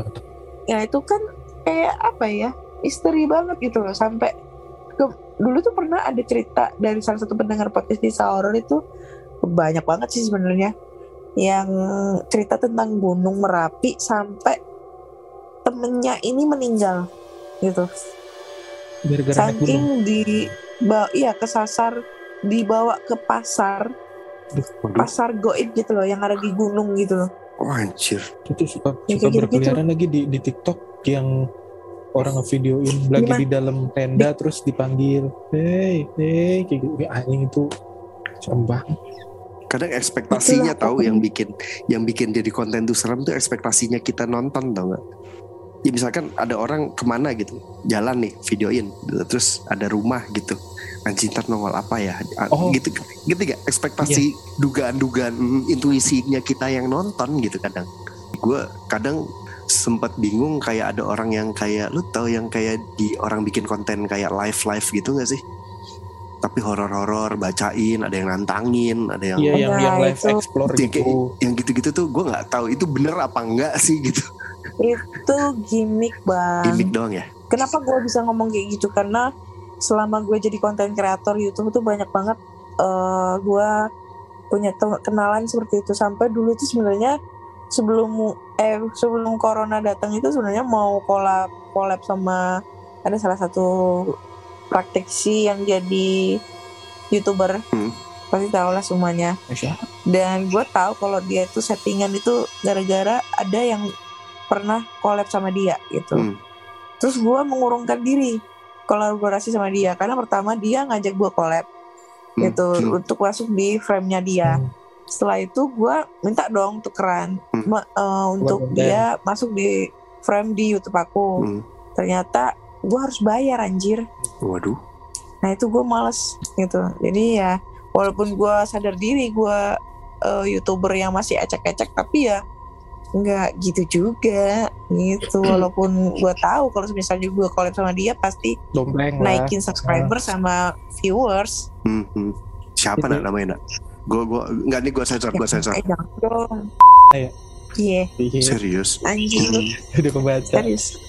ya itu kan kayak apa ya? Misteri banget gitu loh sampai ke, dulu tuh pernah ada cerita dari salah satu pendengar podcast di horror itu banyak banget sih sebenarnya yang cerita tentang gunung merapi sampai temennya ini meninggal gitu Gara-gara naik gunung. saking di bawa iya kesasar dibawa ke pasar Waduh, pasar goib gitu loh yang ada di gunung gitu loh oh, anjir. Itu suka, Ya, suka gitu-gitu. berkeliaran lagi di, di TikTok yang orang ngevideoin lagi Gimana? di dalam tenda terus dipanggil, hey, hey, kayak gitu. Anjing itu serem banget. Kadang ekspektasinya Itulah tahu yang bikin yang bikin jadi konten tuh serem tuh ekspektasinya kita nonton tau gak? Ya misalkan ada orang ke mana gitu, jalan nih videoin, terus ada rumah gitu, anjing ntar nongol apa ya? Oh. Gitu, gitu gak? Ekspektasi dugaan-dugaan mm, intuisinya kita yang nonton gitu kadang. Gue kadang sempat bingung kayak ada orang yang kayak lu tahu yang kayak di orang bikin konten kayak live live gitu gak sih? Tapi horor-horor bacain, ada yang nantangin, ada yang Iya, yang Nah, yang live explore gitu. yang gitu-gitu tuh gue nggak tahu itu bener apa enggak sih gitu itu gimmick bang. Gimmick doang ya? Kenapa gue bisa ngomong kayak gitu? Karena selama gue jadi konten kreator YouTube tuh banyak banget eh gue punya kenalan seperti itu. Sampai dulu tuh sebenarnya sebelum eh sebelum corona datang itu sebenarnya mau collab collab sama ada salah satu praktisi yang jadi youtuber. Hmm. pasti tahu lah semuanya. Dan gue tahu kalau dia itu settingan itu gara-gara ada yang pernah collab sama dia gitu Hmm. terus gue mengurungkan diri kolaborasi sama dia karena pertama dia ngajak gue collab Hmm. gitu Hmm. untuk masuk di frame-nya dia Hmm. setelah itu gue minta dong tukeran Hmm. Ma- eh, untuk dia masuk di frame di YouTube aku Hmm. ternyata gue harus bayar anjir waduh Nah itu gue males gitu. Jadi ya walaupun gue sadar diri gue eh, youtuber yang masih acak-acak tapi ya nggak gitu juga gitu. Walaupun gue tahu kalau misalnya gue collab sama dia pasti dompleng lah. naikin subscriber sama viewers. Hmm, hmm. siapa Itu- nak namanya nak gue gue nggak nih gue sensor gue sensor Eh jangan dong. Ayo. Iya, Iya, serius anjing lu. Hmm, udah pembaca. Serius,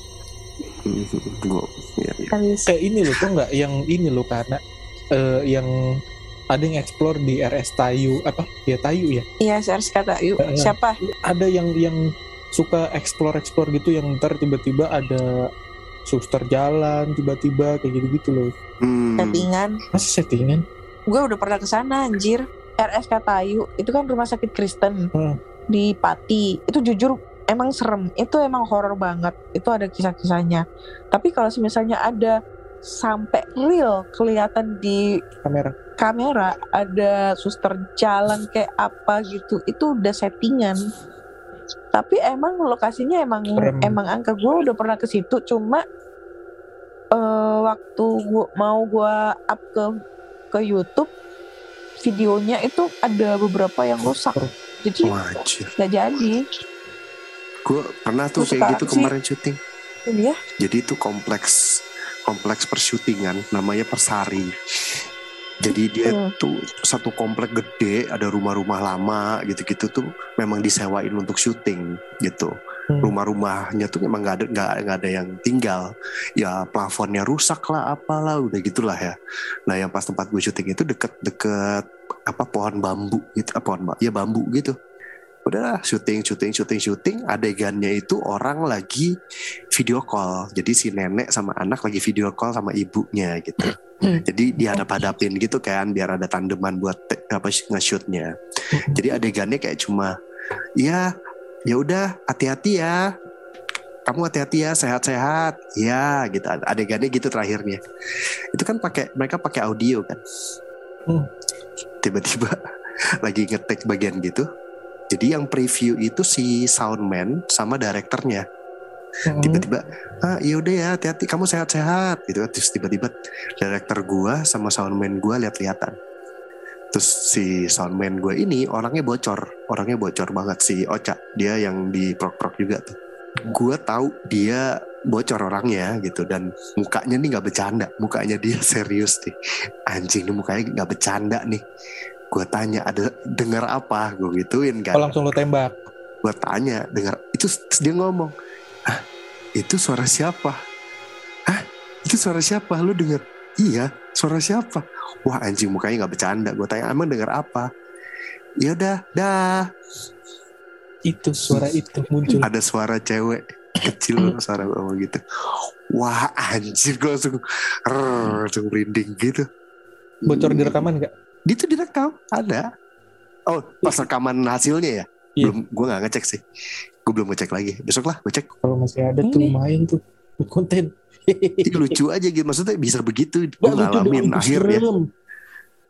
hmm, hmm. gue ya, ya. serius. Kayak ini loh tuh nggak yang ini loh karena eh, yang ada yang explore di RS Tayu apa ya Tayu ya Iya, saya harus kata yuk Eh, siapa? ada yang yang suka explore explore gitu yang ntar tiba-tiba ada suster jalan tiba-tiba kayak gitu gitu loh Hmm. Settingan. masa settingan Gue udah pernah ke sana anjir. RSK Tayu itu kan rumah sakit Kristen Hmm. di Pati. Itu jujur emang serem. Itu emang horor banget. Itu ada kisah-kisahnya. Tapi kalau misalnya ada sampai real kelihatan di kamera kamera ada suster jalan kayak apa gitu itu udah settingan tapi emang lokasinya emang Serem. emang angka gue udah pernah ke situ cuma eh, waktu gua mau gue up ke ke YouTube videonya itu ada beberapa yang rusak jadi Wajib. nggak jadi Gue pernah tuh Terus kayak gitu sih- kemarin syuting. ini ya Jadi itu kompleks kompleks persyutingan namanya Persari. Jadi dia Hmm. tuh satu komplek gede, ada rumah-rumah lama gitu-gitu tuh memang disewain untuk syuting gitu. Hmm. Rumah-rumahnya tuh memang nggak ada nggak nggak ada yang tinggal. Ya plafonnya rusak lah, apalah udah gitulah ya. Nah yang pas tempat gue syuting itu deket-deket apa pohon bambu gitu, ah, pohon ba- ya bambu gitu. Udahlah syuting, syuting, syuting, syuting. Adegannya itu orang lagi video call. Jadi si nenek sama anak lagi video call sama ibunya gitu. Jadi dihadap-hadapin gitu kan biar ada tandeman buat apa nge-shootnya. Jadi adegannya kayak cuma ya ya udah hati-hati ya. Kamu hati-hati ya, sehat-sehat. Ya, gitu. Adegannya gitu terakhirnya. Itu kan pakai mereka pakai audio kan. Hmm. Tiba-tiba lagi ngetek bagian gitu. Jadi yang preview itu si soundman sama direkturnya. Hmm. tiba-tiba ah yaudah ya hati-hati kamu sehat-sehat. Gitu kan. Terus tiba-tiba director gua sama soundman gua lihat-lihatan. Terus si soundman gue ini orangnya bocor orangnya bocor banget si Ocha. Dia yang di prok-prok juga tuh. Gue tahu dia bocor orangnya gitu dan mukanya nih nggak bercanda. Mukanya dia serius nih. Anjing nih mukanya nggak bercanda nih gue tanya ada dengar apa? Gue gituin kan. Oh langsung lo tembak. gue tanya dengar. Itu dia ngomong ah itu suara siapa? Ah itu suara siapa? Lu dengar iya suara siapa? Wah anjing mukanya nggak bercanda. Gue tanya emang dengar apa? Ya udah dah. Itu suara itu muncul. ada suara cewek kecil suara ngomong gitu. Wah anjir gue langsung rrr, langsung merinding gitu. Bocor di rekaman gak? Itu direkam ada. Oh pas rekaman hasilnya ya? Iya. belum gue nggak ngecek sih. Gue belum ngecek lagi. Besok lah gue cek. Kalau masih ada tuh main tuh konten. Itu lucu aja gitu. Maksudnya bisa begitu gue ngalamin akhirnya.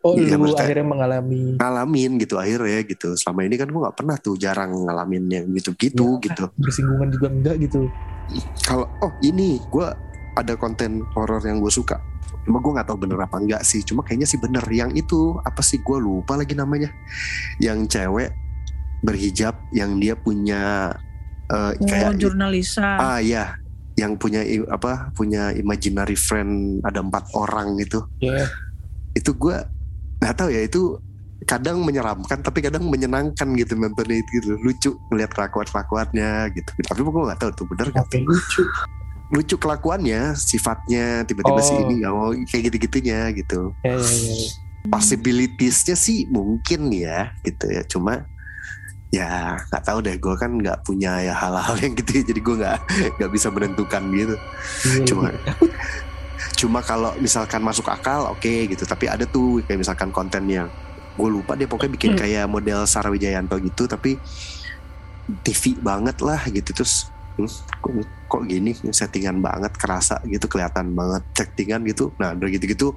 Oh Iya, lu akhirnya mengalami. ngalamin gitu akhirnya gitu. Selama ini kan gue nggak pernah tuh jarang ngalamin yang gitu-gitu Ya. gitu. bersinggungan juga enggak gitu. kalau oh ini. Gue ada konten horor yang gue suka cuma gue nggak tahu bener apa enggak sih. Cuma kayaknya sih bener. Yang itu apa sih gue lupa lagi namanya. Yang cewek berhijab yang dia punya eh, Oh, kayak jurnalisa. ah ya yang punya apa punya imaginary friend ada empat orang gitu. Ya. itu gue nggak tahu ya itu kadang menyeramkan tapi kadang menyenangkan gitu nontonnya itu gitu. Lucu ngeliat kelakuan kelakuannya gitu. Tapi gue nggak tahu tuh bener nggak? Lucu? Lucu kelakuannya sifatnya tiba-tiba Oh. si ini nggak mau kayak gitu gitunya gitu Ya, ya, ya, ya. possibilitiesnya sih mungkin ya gitu ya cuma ya nggak tahu deh gue kan nggak punya ya hal-hal yang gitu ya, jadi gue nggak nggak bisa menentukan gitu Iya, Cuma- takut. cuma kalau misalkan masuk akal oke gitu tapi ada tuh kayak misalkan konten yang gue lupa deh pokoknya bikin Hmm. kayak model Sarah Wijayanto gitu tapi TV banget lah gitu terus hmm, kok, kok gini settingan banget kerasa gitu kelihatan banget settingan gitu nah udah gitu-gitu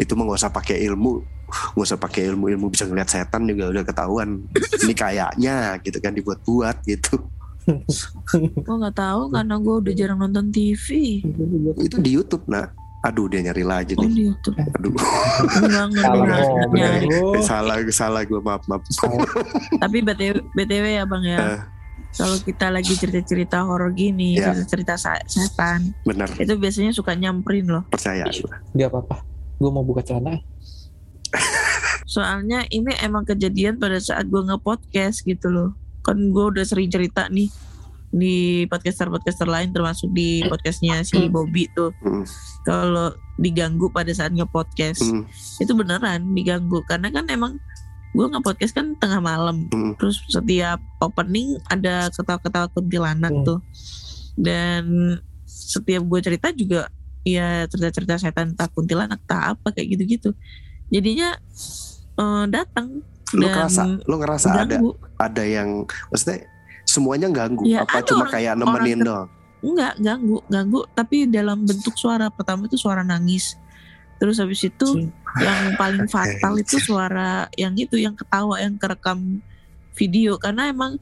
itu mah nggak usah pakai ilmu nggak usah pakai ilmu ilmu bisa ngeliat setan juga udah ketahuan ini kayaknya gitu kan dibuat-buat gitu Gue nggak tahu karena gue udah jarang nonton TV. itu di YouTube nah aduh dia nyari lagi Oh nih di YouTube. aduh Enggak. Oh, salah salah gue maaf maaf Tapi btw, BTW ya bang ya. Eh. Kalau kita lagi cerita-cerita horor gini, Ya. cerita-cerita setan, bener itu biasanya suka nyamperin loh. percaya gua. Gak apa-apa. Gue mau buka celana. Soalnya ini emang kejadian pada saat gue nge-podcast gitu loh. Kan gue udah sering cerita nih di podcaster-podcaster lain termasuk di podcastnya si Bobby tuh. Hmm. Kalau diganggu pada saat nge-podcast, Hmm, itu beneran diganggu. Karena kan emang gue nge-podcast kan tengah malam. hmm, Terus setiap opening ada ketawa-ketawa kuntilanak Hmm. tuh. Dan setiap gue cerita juga ya cerita-cerita setan tak kuntilanak tak apa kayak gitu-gitu. Jadinya eh, datang Lu dan ngerasa, lu ngerasa ada ganggu. ada yang maksudnya semuanya ganggu Ya, apa ada cuma orang- kayak orang nemenin ke- doang? Enggak, ganggu, ganggu tapi dalam bentuk suara. Pertama itu suara nangis. Terus habis itu yang paling fatal itu suara yang itu yang ketawa yang kerekam video karena emang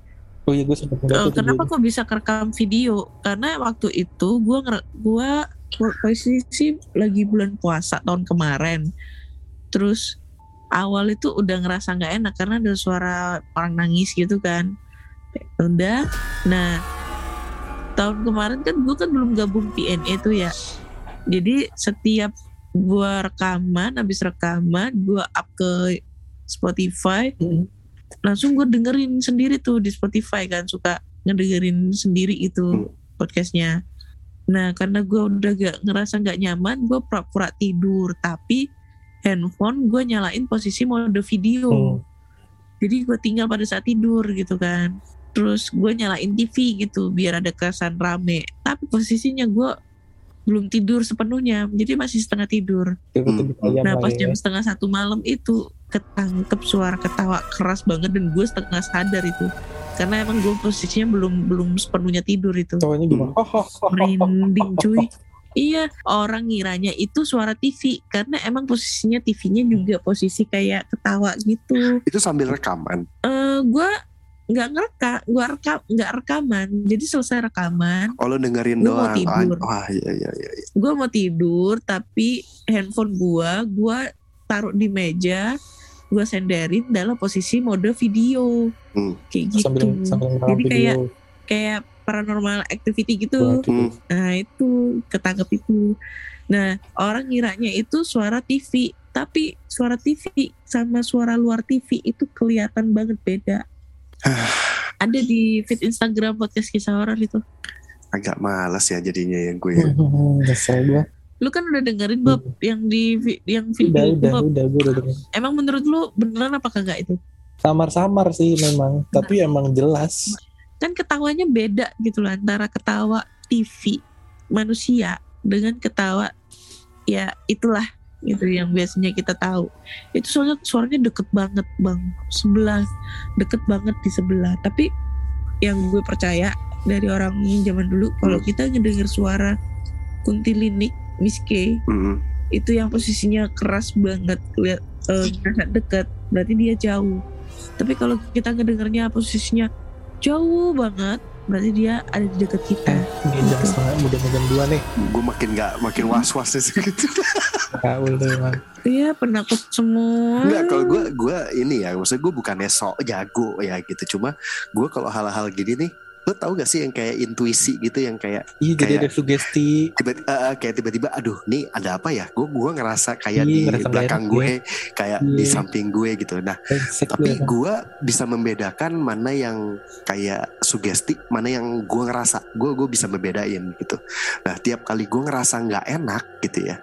Oh iya gue sempat Eh, kenapa kok bisa kerekam video? Karena waktu itu gua nger- gua posisi lagi bulan puasa tahun kemarin. Terus awal itu udah ngerasa nggak enak karena ada suara orang nangis gitu kan. Udah. Nah, tahun kemarin kan gua kan belum gabung PNE tuh ya. Jadi setiap gua rekaman, habis rekaman gua up ke Spotify, Hmm. langsung gue dengerin sendiri tuh di Spotify kan suka ngedengerin sendiri itu podcastnya. Nah karena gue udah gak ngerasa nggak nyaman gue pura-pura tidur. Tapi handphone gue nyalain posisi mode video. Hmm. jadi gue tinggal pada saat tidur gitu kan. Terus gue nyalain TV gitu biar ada kesan rame. Tapi posisinya gue belum tidur sepenuhnya jadi masih setengah tidur Hmm. Nah pas ya. jam setengah satu malam itu ketangkep suara ketawa keras banget dan gue setengah sadar itu karena emang gue posisinya belum belum sepenuhnya tidur itu Cowoknya gimana? Oh. merinding cuy iya orang ngiranya itu suara TV karena emang posisinya TV-nya juga posisi kayak ketawa gitu Itu sambil rekaman. eh gue nggak ngereka gua rekam nggak rekaman jadi selesai rekaman Oh lo dengerin Gua mau doang. tidur. Ah, Wah iya iya iya. iya. gue mau tidur tapi handphone gua gua taruh di meja gua senderin dalam posisi mode video Hmm. kayak gitu sambil sambil Jadi kayak- video kayak paranormal activity gitu. Hmm. nah itu ketangkep itu nah orang ngiranya itu suara TV tapi suara TV sama suara luar TV itu kelihatan banget beda ada di feed Instagram podcast kisah horor itu Agak malas ya jadinya yang gue. ya. Gue. lu kan udah dengerin Bob yang di vi- yang Udah, video itu udah, Bob udah, gue udah denger. emang menurut lu beneran apa kagak itu Samar-samar sih memang, tapi emang jelas. kan ketawanya beda gitu loh antara ketawa TV manusia dengan ketawa ya itulah gitu yang biasanya kita tahu. Itu soalnya suaranya deket banget bang. Sebelah deket banget di sebelah. Tapi yang gue percaya dari orang zaman dulu kalau Hmm. kita ngedenger suara kuntilinik Miss K Hmm. itu yang posisinya keras banget lihat eh, nggak deket berarti dia jauh. Tapi kalau kita ngedengernya posisinya jauh banget berarti dia ada di dekat kita Ini jam setengah, udah mau jam dua nih. Gue makin nggak makin was was gitu. Tuh emang. iya penakut semua Enggak kalau gue gue ini ya maksudnya gue bukannya sok jago ya gitu cuma gue kalau hal-hal gini nih lo tau gak sih yang kayak intuisi gitu yang kayak Iya, jadi Kayak- ada sugesti. tiba eh, kayak tiba-tiba aduh nih ada apa ya gue gua ngerasa kayak Iya, di ngerasa belakang gue kayak di Iya. samping gue gitu nah tapi emang. gue bisa membedakan mana yang kayak sugesti mana yang gue ngerasa gue gue bisa membedain gitu nah tiap kali gue ngerasa nggak enak gitu ya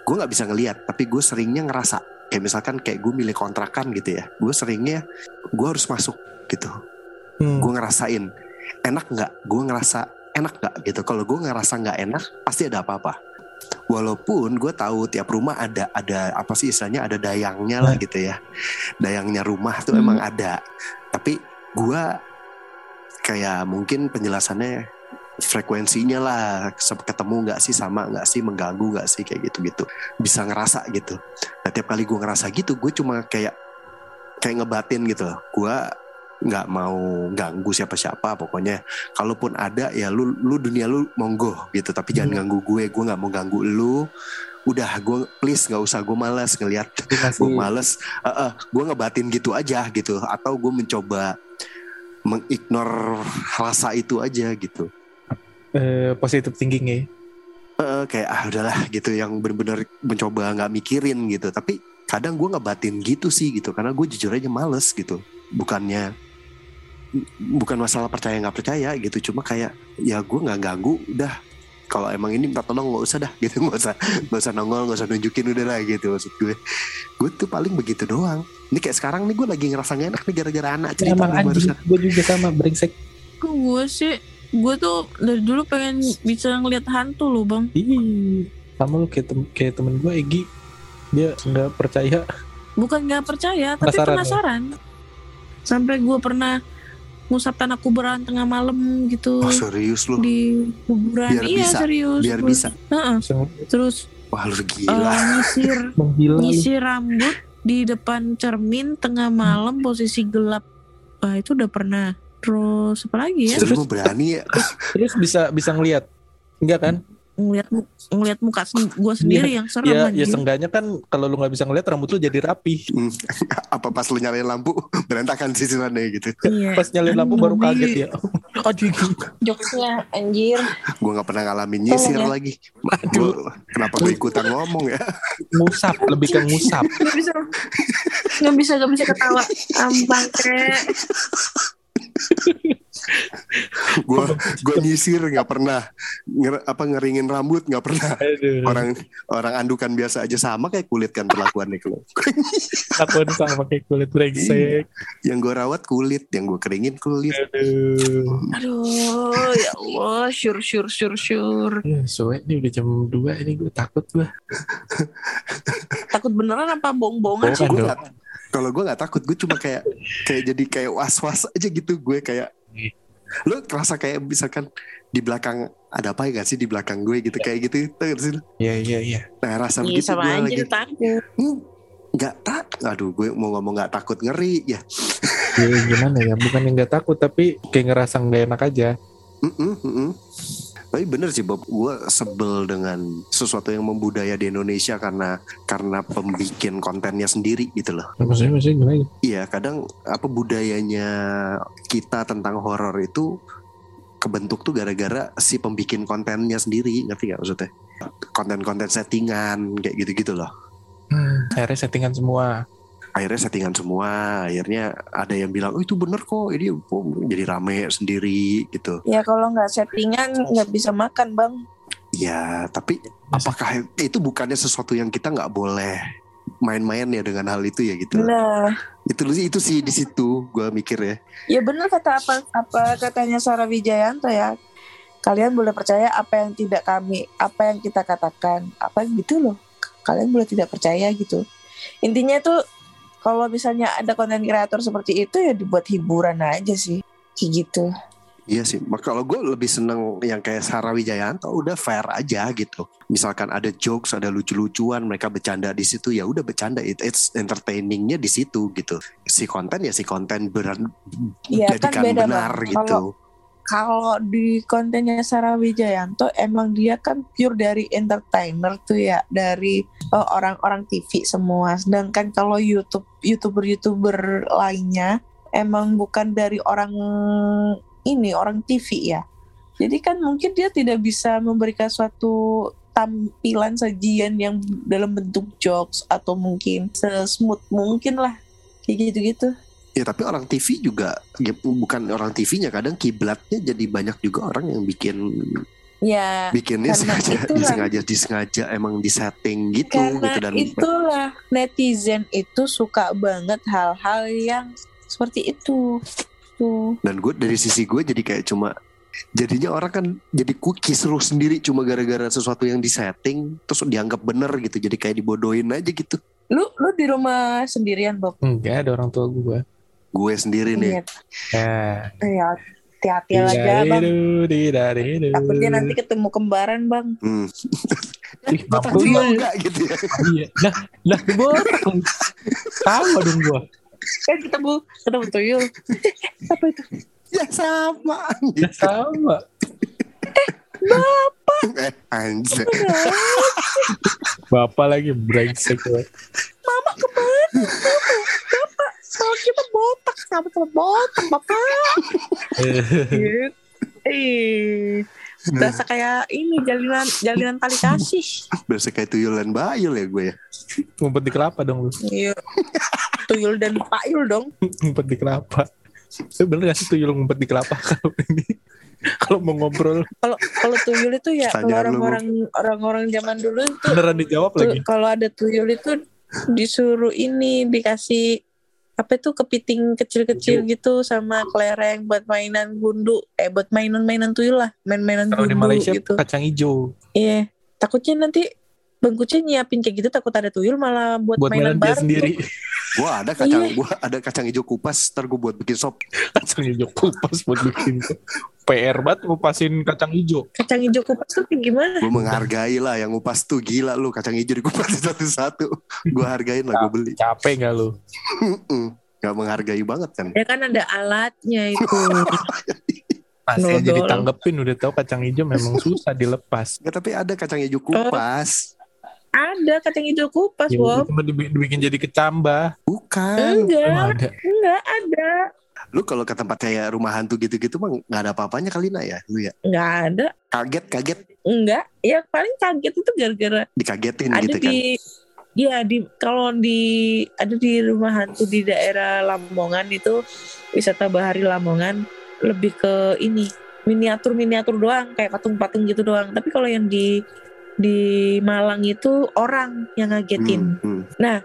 gue nggak bisa ngelihat tapi gue seringnya ngerasa kayak misalkan kayak gue milih kontrakan gitu ya gue seringnya gue harus masuk gitu Hmm. gue ngerasain enak nggak? Gue ngerasa enak nggak gitu. Kalau gue ngerasa nggak enak pasti ada apa-apa. Walaupun gue tahu tiap rumah ada ada apa sih istilahnya ada dayangnya lah gitu ya. Dayangnya rumah tuh Hmm. emang ada. Tapi gue kayak mungkin penjelasannya frekuensinya lah ketemu nggak sih sama nggak sih mengganggu nggak sih kayak gitu gitu bisa ngerasa gitu. Nah tiap kali gue ngerasa gitu gue cuma kayak kayak ngebatin gitu gue nggak mau ganggu siapa-siapa pokoknya kalaupun ada ya lu lu dunia lu monggo gitu. Tapi jangan Hmm. ganggu gue gue nggak mau ganggu lu. Udah gue please nggak usah gue malas ngelihat. Dia masih gue males gue ngebatin gitu aja gitu. Atau gue mencoba mengignore rasa itu aja gitu. Eh, positive thinking ya. Eh, kayak ah udahlah gitu. Yang bener-bener mencoba nggak mikirin gitu. Tapi kadang gue ngebatin gitu sih gitu. Karena gue jujur aja males gitu. Bukannya bukan masalah percaya nggak percaya gitu cuma kayak ya gue nggak ganggu udah kalau emang ini minta tolong nggak usah dah gitu nggak usah nggak usah nongol nggak usah nunjukin udah lah gitu maksud gue gue tuh paling begitu doang ini kayak sekarang nih gue lagi ngerasa gak enak nih gara-gara anak Ya, cerita emang anjing, gue juga sama brengsek. gue sih gue tuh dari dulu pengen bisa ngeliat hantu loh bang Ih, sama lu kayak, tem kayak temen gue Egi. Dia nggak percaya. bukan nggak percaya tapi Penasaran ya? penasaran sampai gue pernah ngusap tanah kuburan tengah malam gitu. Oh serius lu? Di kuburan. Biar iya bisa, serius. biar Terus- bisa. Heeh. Langsung terus wah lu gila. nyisir menggila lu. nyisir rambut di depan cermin tengah malam posisi gelap. Wah itu udah pernah. Terus apa lagi ya? Jadi lu berani ya? Terus bisa bisa ngelihat. Enggak kan? Ngelihat ngelihat muka gue sendiri yang serem Ya, ya anjing. seenggaknya kan kalau lu nggak bisa ngelihat rambut lu jadi rapi. Hmm, apa pas lu nyalain lampu berantakan sisirannya gitu Iya. Pas nyalain lampu baru kaget ya. Anjing. jokesnya anjir gue nggak pernah ngalamin nyisir ya. lagi gue kenapa gue ikutan ngomong ya Ngusap, lebih ke ngusap. nggak bisa nggak bisa nggak bisa ketawa ambang gue gue nyisir nggak pernah. Nger- apa ngeringin rambut nggak pernah. Aduh. orang orang andukan biasa aja sama kayak kulit kan perlakuannya kalau Takut sama pakai kulit brengsek. yang gue rawat kulit yang gue keringin kulit. Aduh. aduh ya Allah syur syur syur syur. Ya, soalnya ini udah jam 2 ini gue takut gue. takut beneran apa bohong-bohongan sih? Gua kalau gue nggak takut gue cuma kayak kayak jadi kayak was was aja gitu. Gue kayak lo kerasa kayak misalkan di belakang ada apa ya gak sih di belakang gue gitu kayak gitu tau gak sih? Iya iya iya. nah rasa Iya begitu sama gue lagi takut Hmm, nggak tak aduh gue mau ngomong nggak takut ngeri ya ya, gimana ya bukan yang nggak takut tapi kayak ngerasa nggak enak aja Mm-mm, mm-mm. Tapi bener sih Bob, gue sebel dengan sesuatu yang membudaya di Indonesia karena karena pembikin kontennya sendiri gitu loh. maksudnya maksudnya gimana Iya, kadang apa budayanya kita tentang horor itu kebentuk tuh gara-gara si pembikin kontennya sendiri, ngerti gak maksudnya? Konten-konten settingan kayak gitu-gitu loh. hmm, akhirnya settingan semua Akhirnya settingan semua, akhirnya ada yang bilang, oh itu bener kok, ini oh, jadi rame sendiri gitu. Ya kalau nggak settingan nggak bisa makan bang. Ya, tapi apakah itu bukannya sesuatu yang kita nggak boleh main-main ya dengan hal itu ya gitu? Nah, Itu itu sih di situ gue mikir ya. ya benar kata apa apa katanya Sarah Wijayanto ya. Kalian boleh percaya apa yang tidak kami, apa yang kita katakan, apa gitu loh. Kalian boleh tidak percaya gitu. Intinya tuh kalau misalnya ada konten kreator seperti itu ya dibuat hiburan aja sih, kayak gitu. Iya sih, maka kalau gue lebih seneng yang kayak Sarah Wijayanto udah fair aja gitu. Misalkan ada jokes, ada lucu-lucuan, mereka bercanda di situ ya udah bercanda, it, it's entertainingnya di situ gitu. Si konten ya si konten beran Iya kan beda benar bang. gitu. Kalau kalau di kontennya Sarah Wijayanto emang dia kan pure dari entertainer tuh ya dari eh, orang-orang TV semua. Sedangkan kalau YouTube youtuber-youtuber lainnya emang bukan dari orang ini orang TV ya. Jadi kan mungkin dia tidak bisa memberikan suatu tampilan sajian yang dalam bentuk jokes atau mungkin sesmooth mungkin lah kayak gitu-gitu. Ya tapi orang TV juga ya, bukan orang TV-nya kadang kiblatnya jadi banyak juga orang yang bikin Ya, bikinnya sengaja itulah. disengaja disengaja emang disetting gitu karena gitu dan itulah netizen itu suka banget hal-hal yang seperti itu. Tuh. dan gue dari sisi gue jadi kayak cuma jadinya orang kan jadi cookie seru sendiri cuma gara-gara sesuatu yang disetting terus dianggap bener gitu jadi kayak dibodohin aja gitu Lu lu di rumah sendirian, Bob? enggak ada orang tua gue gue sendiri nih Iya. ya Ya, hati-hati aja, Bang. Takutnya nanti ketemu kembaran, Bang. hmm. Ih, botak juga enggak gitu ya Iya. Lah, lah botak. Sama dong gua. Kan ketemu ketemu tuyul. Apa itu? ya sama Ya sama. eh anjir Bapak lagi brengsek. Mama ke mana? Bapak, kalau kita botak sama-sama botak, Bapak. Gitu. Eh, berasa kayak ini jalinan jalinan tali kasih. berasa kayak tuyul dan bayul ya gue ya Ngumpet di kelapa dong lu. Iya. Tuyul dan payul dong. Ngumpet di kelapa. Itu bener gak sih tuyul ngumpet di kelapa kalau ini? Kalau mau ngobrol Kalau kalau tuyul itu ya kalau orang-orang orang-orang zaman dulu itu beneran dijawab tuh, lagi. kalau ada tuyul itu disuruh ini dikasih apa itu kepiting kecil-kecil gitu sama kelereng buat mainan gundu eh buat mainan-mainan tuyul lah. Main-mainan Kalau di gundu Malaysia gitu. kacang hijau. iya. Takutnya nanti Bang Kuce nyiapin kayak gitu takut ada tuyul malah buat, Buat mainan, mainan baru sendiri. gue ada kacang Iya. gue ada kacang hijau kupas ntar gue buat bikin sop Kacang hijau kupas buat bikin. PR banget ngupasin kacang hijau. kacang hijau kupas tuh kayak gimana gue menghargai lah yang ngupas tuh gila lu kacang hijau dikupas satu-satu gue hargain lah gue beli Capek gak lu? Gak menghargai banget kan ya kan ada alatnya itu Masih aja Nodol. ditanggepin udah tahu kacang hijau memang susah dilepas. Nggak, tapi ada kacang hijau kupas ada kacang hijau kupas Ya Bob. udah cuma dibi- dibikin jadi kecambah. bukan. Enggak. Ada. enggak ada. Lu kalau ke tempat kayak rumah hantu gitu-gitu mah nggak ada apa-apanya kali nak ya? Lu ya? Enggak ada. Kaget kaget. Enggak. Ya paling kaget itu gara-gara dikagetin ada gitu kan? Di Iya di kalau di ada di rumah hantu di daerah Lamongan itu wisata bahari Lamongan lebih ke ini miniatur miniatur doang kayak patung-patung gitu doang. Tapi kalau yang di di Malang itu orang yang ngagetin Hmm, hmm.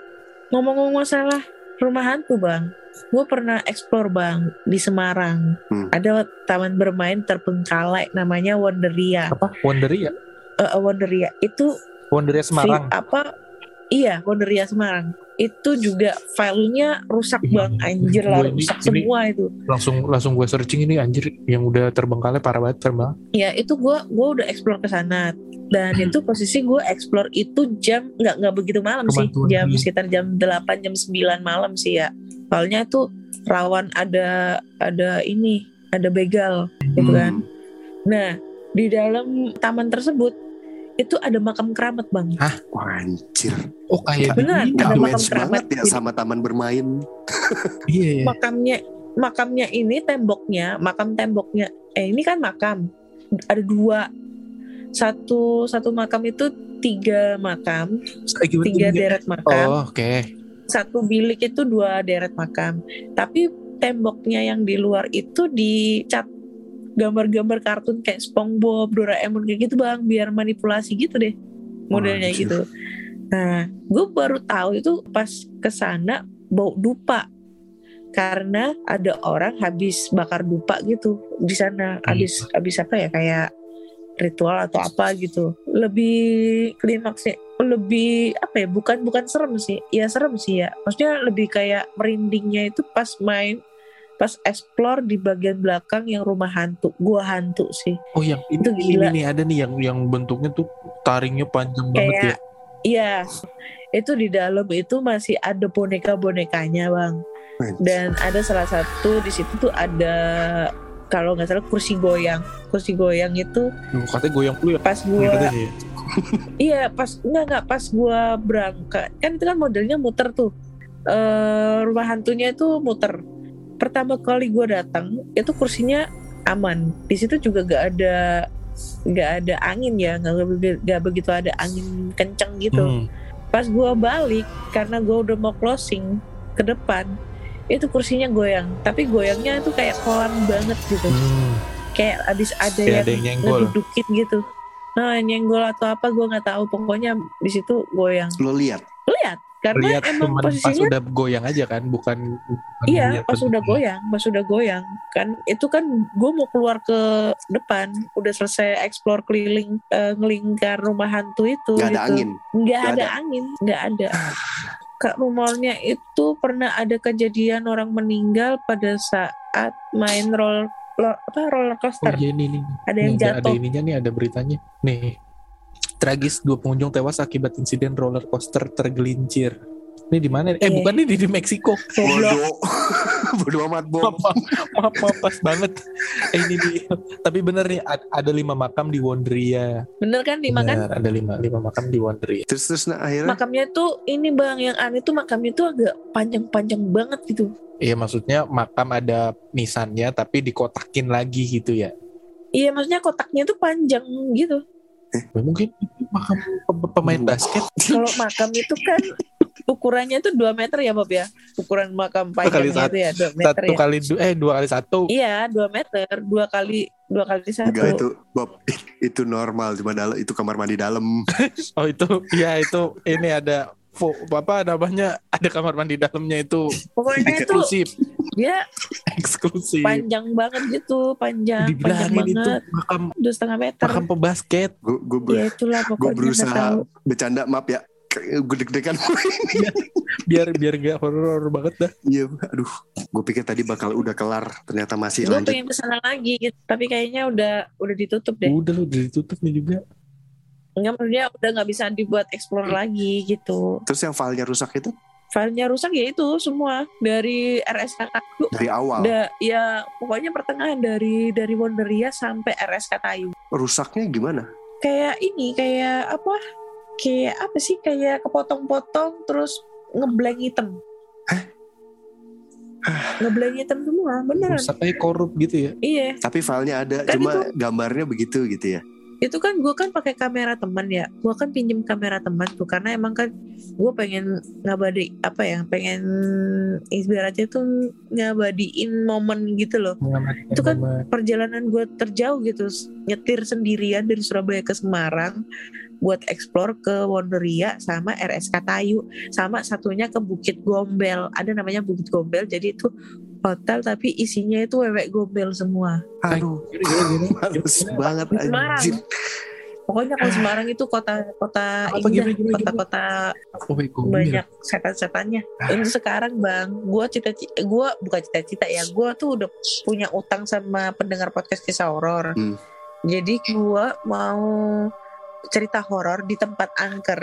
ngomong-ngomong masalah rumah hantu bang gue pernah explore bang di Semarang Hmm. ada taman bermain terbengkalai namanya Wonderia Apa? Wonderia? Eh, Wonderia itu Wonderia Semarang. Si- apa iya Wonderia Semarang itu juga filenya rusak Ih, bang anjir lah gue rusak ini- semua itu Langsung langsung gue searching ini anjir yang udah terbengkalai parah banget terbang. ya itu gua gua udah explore ke sana dan itu posisi gue explore itu jam nggak nggak begitu malam sih. Jam sekitar jam 8 jam 9 malam sih ya. Soalnya itu rawan ada ada ini ada begal gitu kan. Nah di dalam taman tersebut itu ada makam keramat bang. Wah, anjir. Oh kayak Gak ada makam keramat. ya sama taman bermain. Iya iya. makamnya makamnya ini temboknya makam temboknya eh ini kan makam. Ada dua satu satu makam itu tiga makam gimana tiga deret makam. Oh oke. satu bilik itu dua deret makam. Tapi temboknya yang di luar itu dicat gambar-gambar kartun kayak SpongeBob, Doraemon kayak gitu bang. Biar manipulasi gitu deh modelnya Anjir. gitu. nah gue baru tahu itu pas ke sana bau dupa. Karena ada orang habis bakar dupa gitu di sana. Habis habis apa ya? Kayak ritual atau apa gitu. Lebih klimaksnya lebih apa ya bukan bukan serem sih. Ya serem sih ya. Maksudnya lebih kayak merindingnya itu pas main pas explore di bagian belakang yang rumah hantu. Gua hantu sih. Oh yang ini, Itu ini, gila. nih ada nih yang yang bentuknya tuh taringnya panjang banget ya. kayak iya. Itu di dalam itu masih ada boneka bonekanya bang dan ada salah satu di situ tuh ada kalau nggak salah kursi goyang kursi goyang itu katanya goyang dulu ya. pas gua Katanya ya. iya pas nggak nggak pas gua berangkat kan itu kan modelnya muter tuh eh rumah hantunya itu muter pertama kali gua datang itu kursinya aman di situ juga gak ada nggak ada angin ya nggak be- nggak begitu ada angin kenceng gitu Hmm. pas gua balik karena gua udah mau closing ke depan itu kursinya goyang tapi goyangnya itu kayak kolam banget gitu Hmm. Kayak abis ada Kayak yang ada yang nyenggol. ngedudukin gitu nah nyenggol atau apa gue nggak tahu pokoknya di situ goyang Lo lihat. lihat karena Lihat emang cuman pas posisinya udah goyang aja kan, bukan. bukan iya pas udah goyang pas udah goyang kan itu kan gue mau keluar ke depan udah selesai explore keliling eh, ngelingkar rumah hantu itu Gak ada gitu. angin. nggak Nggak ada ada. angin nggak ada Kak rumornya itu pernah ada kejadian orang meninggal pada saat main roll, lo- apa roller Oh coaster iya nih nih. ada yang Nih, ada, ada jatuh ininya nih, ada beritanya. Nih. Tragis dua pengunjung tewas akibat insiden roller coaster tergelincir. Ini di mana? Eh bukan nih di, di Meksiko. Goblok. Bodoh. Amat, Bob. maaf, maaf, maaf, maaf, pas banget. Eh, ini di, tapi bener nih ad- ada lima makam di Wonderia. bener kan lima kan Bener, ada lima lima makam di Wonderia. Terus terus nah akhirnya makamnya tuh ini bang yang aneh tuh makamnya tuh agak panjang-panjang banget gitu Iya maksudnya makam ada nisannya tapi dikotakin lagi gitu ya. iya maksudnya kotaknya tuh panjang gitu Ya, Mungkin itu makam pe- pemain basket. kalau makam itu kan ukurannya tuh 2 meter ya Bob ya ukuran makam kali panjangnya satu- itu ya 2 meter Satu ya kali du- eh dua kali satu. iya 2 meter dua kali dua kali satu enggak itu Bob itu normal cuma dalam itu kamar mandi dalam. Oh itu ya itu ini ada apa namanya ada kamar mandi dalamnya itu pokoknya itu eksklusif dia eksklusif. panjang banget gitu panjang panjang Dibilangin itu banget makam dua setengah meter makam pebasket. Gue gue ya itulah gue pokoknya berusaha bercanda maaf ya. Gue deg-degan. Biar biar gak horor banget dah. Iya, aduh. Gue pikir tadi bakal udah kelar, ternyata masih gue lanjut. pengen ke sana lagi gitu tapi kayaknya udah udah ditutup deh Udah lu udah ditutup nih juga. Enggak maksudnya udah nggak bisa dibuat explore lagi gitu. Terus yang filenya rusak itu Filenya rusak ya itu semua dari RSK Tayu. dari awal. Da, ya pokoknya pertengahan dari dari Wonderia sampai RSK Tayu. Rusaknya gimana? Kayak ini kayak apa? Kayak apa sih? Kayak kepotong-potong terus ngeblank hitam. ngeblank hitam semua, beneran. Rusak kayak korup gitu ya. Iya, Tapi filenya ada, Kan cuma gambarnya begitu gitu ya. itu kan gue kan pakai kamera teman ya gue kan pinjem kamera teman tuh karena emang kan gue pengen ngabadi apa ya pengen ibaratnya tuh ngabadiin momen gitu loh Itu kan perjalanan gue terjauh gitu nyetir sendirian dari Surabaya ke Semarang buat explore ke Wonderia sama RSK Tayu sama satunya ke Bukit Gombel. Ada namanya Bukit Gombel jadi itu hotel tapi isinya itu wewek gombel semua. Aduh, males banget Semarang. anjir. pokoknya kalau Semarang itu kota kota Apa, indah kota-kota Oh, banyak setan-setannya. Untuk sekarang bang gue cita-cita gue bukan cita-cita ya gue tuh udah punya utang sama pendengar podcast kisah horor. Hmm. jadi gue mau cerita horor di tempat angker.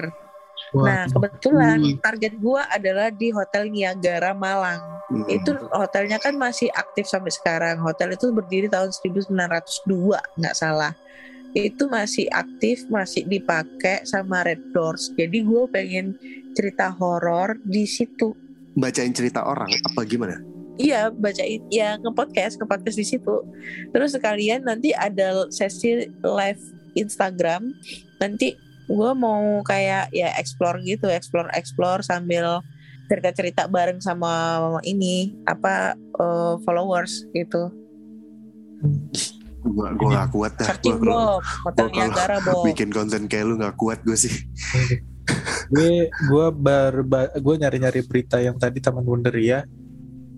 Wah, Nah, kebetulan Hmm. target gua adalah di Hotel Niagara Malang. Hmm. Itu hotelnya kan masih aktif sampai sekarang. Hotel itu berdiri tahun 1902, nggak salah. Itu masih aktif, masih dipakai sama Red Doors. Jadi gue pengen cerita horor di situ. bacain cerita orang apa gimana? Iya, bacain ya nge-podcast, nge-podcast di situ. Terus sekalian nanti ada sesi live Instagram. Nanti gue mau kayak ya explore gitu, explore explore sambil cerita-cerita bareng sama ini apa eh, followers gitu. Gua gua gak kuat dah. Searching Gua kalau gua bikin konten kayak lu gak kuat gue sih. gue gue bar gue nyari nyari berita yang tadi Taman Wonderia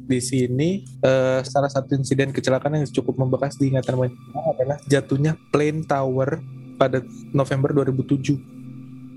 di sini eh, salah satu insiden kecelakaan yang cukup membekas di ingatan banyak adalah jatuhnya plane tower pada November 2007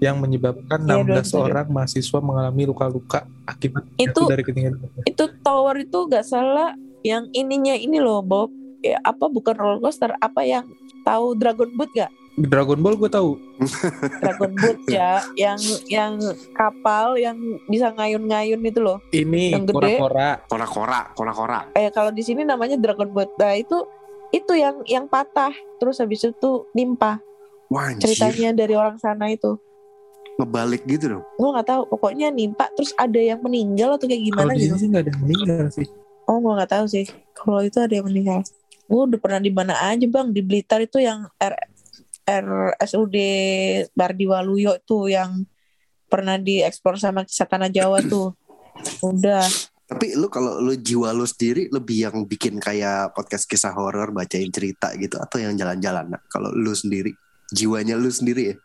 yang menyebabkan Iya, 16 2007. orang mahasiswa mengalami luka-luka akibat Itu dari ketinggian. itu tower itu gak salah yang ininya ini loh Bob. Ya, apa bukan roller coaster? Apa yang tahu Dragon Boat gak? Dragon Ball gue tahu. Dragon Boat ya, yang yang kapal yang bisa ngayun-ngayun itu loh. Ini Yang gede. kora-kora. Kora-kora, kora-kora. Eh kalau di sini namanya Dragon Boat. Nah itu itu yang yang patah terus habis itu nimpa Wah anjir, ceritanya dari orang sana itu. ngebalik gitu dong. Gue nggak tahu pokoknya nimpa terus ada yang meninggal atau kayak Kalau gimana di gitu. sini nggak ada yang meninggal sih. Oh gue nggak tahu sih. Kalau itu ada yang meninggal. Gue udah pernah di mana aja bang di Blitar itu yang R RSUD Bardi Waluyo itu yang pernah dieksplor sama kisah tanah Jawa tuh. Udah. Tapi lu kalau lu jiwa lu sendiri lebih yang bikin kayak podcast kisah horor, bacain cerita gitu atau yang jalan-jalan? Nah, kalau lu sendiri, jiwanya lu sendiri ya?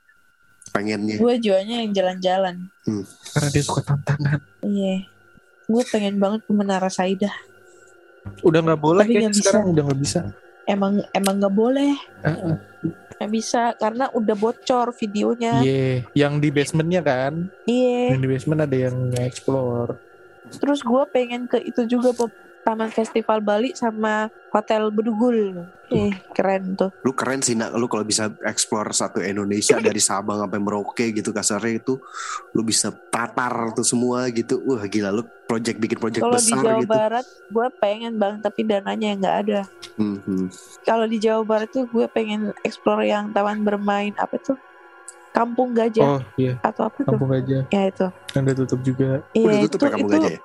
Pengennya. Gue jualnya yang jalan-jalan. Karena dia suka tantangan. Iya. Gue pengen banget ke Menara Saidah. Udah nggak boleh Tapi kayaknya sekarang udah nggak bisa. Emang emang nggak boleh. Heeh. Nggak bisa karena udah bocor videonya. Iya, yang di basementnya kan, Iya. yang di basement ada yang explore. Terus gue pengen ke itu juga. Taman Festival Bali sama Hotel Bedugul. Eh, keren tuh. Lu keren sih nak, lu kalau bisa explore satu Indonesia dari Sabang sampai Merauke gitu kasarnya itu lu bisa tatar tuh semua gitu. Wah gila lu project bikin project Kalau di besar Jawa gitu. Barat, gue pengen bang, tapi dananya yang nggak ada. Hmm, hmm. Kalau di Jawa Barat tuh gue pengen explore yang taman bermain apa tuh? Kampung Gajah Oh iya, atau apa tuh? kampung gajah Ya itu. yang udah tutup juga. Udah Iya tutup itu ya kamu itu gajah ya?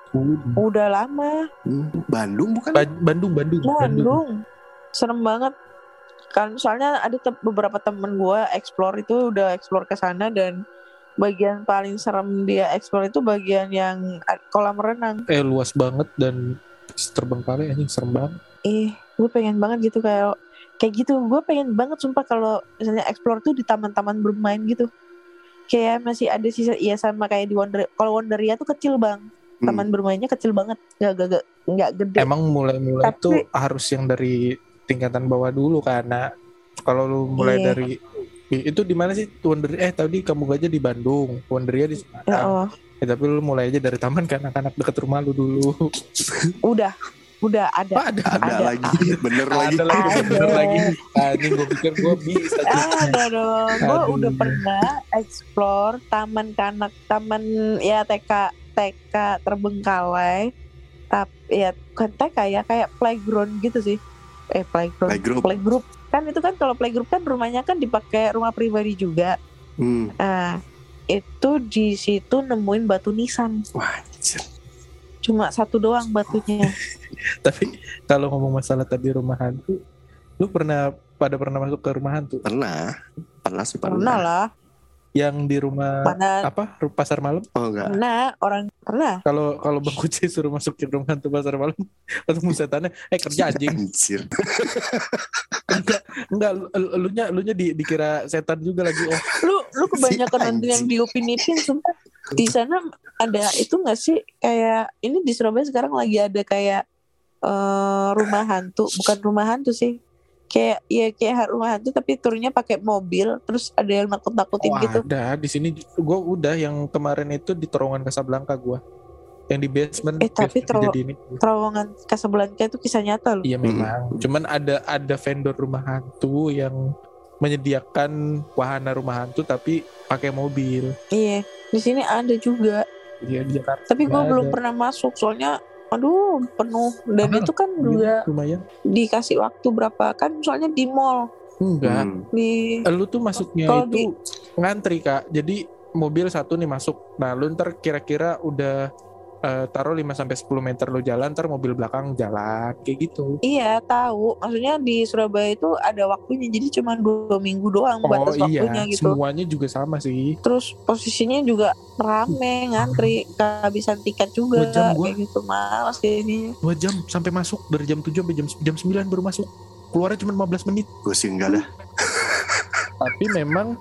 udah lama. Hmm, Bandung bukan? Ba- Bandung, Bandung, Bandung. Bandung. Serem banget. Kan soalnya ada te- beberapa temen gue explore itu udah explore ke sana dan bagian paling serem dia explore itu bagian yang kolam renang. Eh luas banget dan terbang kali anjing serem banget. Eh, gue pengen banget gitu kayak kayak gitu. Gue pengen banget sumpah kalau misalnya explore tuh di taman-taman bermain gitu. Kayak masih ada sisa iya sama kayak di Wonder. Kalau Wonderia tuh kecil bang. Hmm. Taman bermainnya kecil banget. Gak gak gak, nggak gede. Emang mulai-mulai Tapi- itu harus yang dari tingkatan bawah dulu karena kalau lu mulai Iya. dari itu di mana sih Wonder eh tadi kamu gajah di Bandung, Wonderia di Semarang. oh. Ya, tapi lu mulai aja dari taman kan anak-anak deket rumah lu dulu. Udah, udah ada. Ada? Ada, Ada. lagi, bener lagi. Ada lagi, Ada. bener lagi. Anjing gue pikir gue bisa. Ada dong. Gue udah pernah explore taman kanak, taman ya TK TK terbengkalai. Tapi ya bukan TK ya kayak playground gitu sih. Eh playground. Playgroup. Playgroup. Kan itu kan kalau playgroup kan rumahnya kan dipakai rumah pribadi juga. Hmm. Nah, itu di situ nemuin batu nisan. Wah, anjir. Cuma satu doang batunya. Tapi kalau ngomong masalah tadi rumah hantu, lu pernah pada pernah masuk ke rumah hantu? pernah. Pernah sih pernah. Pernah lah. Yang di rumah Mana apa? Pasar malam? Oh enggak. pernah orang pernah. Kalau kalau Bang Kuci suruh masukin rumah hantu pasar malam, ketemu setannya, eh kerja anjing. Anjir. enggak, enggak lu, lu- elunya elunya di, dikira setan juga lagi. Oh, lu lu kebanyakan Si nonton yang anjing. di Upin Ipin sumpah di sana ada itu nggak sih kayak ini di Surabaya sekarang lagi ada kayak eh, rumah hantu bukan rumah hantu sih kayak ya kayak rumah hantu tapi turunnya pakai mobil terus ada yang nakut nakutin oh gitu ada di sini gue udah yang kemarin itu di terowongan Casablanca gua. Yang di basement Eh, tapi basement terowongan Casablanca itu kisah nyata loh Iya memang. Cuman ada ada vendor rumah hantu yang menyediakan wahana rumah hantu tapi pakai mobil. Iya, di sini ada juga. Iya di Jakarta. Tapi gue belum pernah masuk soalnya aduh penuh dan Mahal. itu kan juga lumayan. dikasih waktu berapa kan soalnya di mall Enggak. Hmm. di Lu tuh masuknya Kalau itu ngantri kak. Jadi mobil satu nih masuk. Nah lu ntar kira-kira udah eh, taruh 5 sampai 10 meter lu jalan, ntar mobil belakang jalan kayak gitu. iya tahu maksudnya di Surabaya itu ada waktunya jadi cuma dua minggu doang Oh batas iya, waktunya gitu semuanya juga sama sih. terus posisinya juga rame ngantri kehabisan tiket juga Dua jam gua. kayak gitu malas kayaknya Dua jam sampai masuk dari jam 7 sampai jam jam 9 baru masuk. Keluarnya cuma 15 menit. Gue sih enggak dah. Tapi memang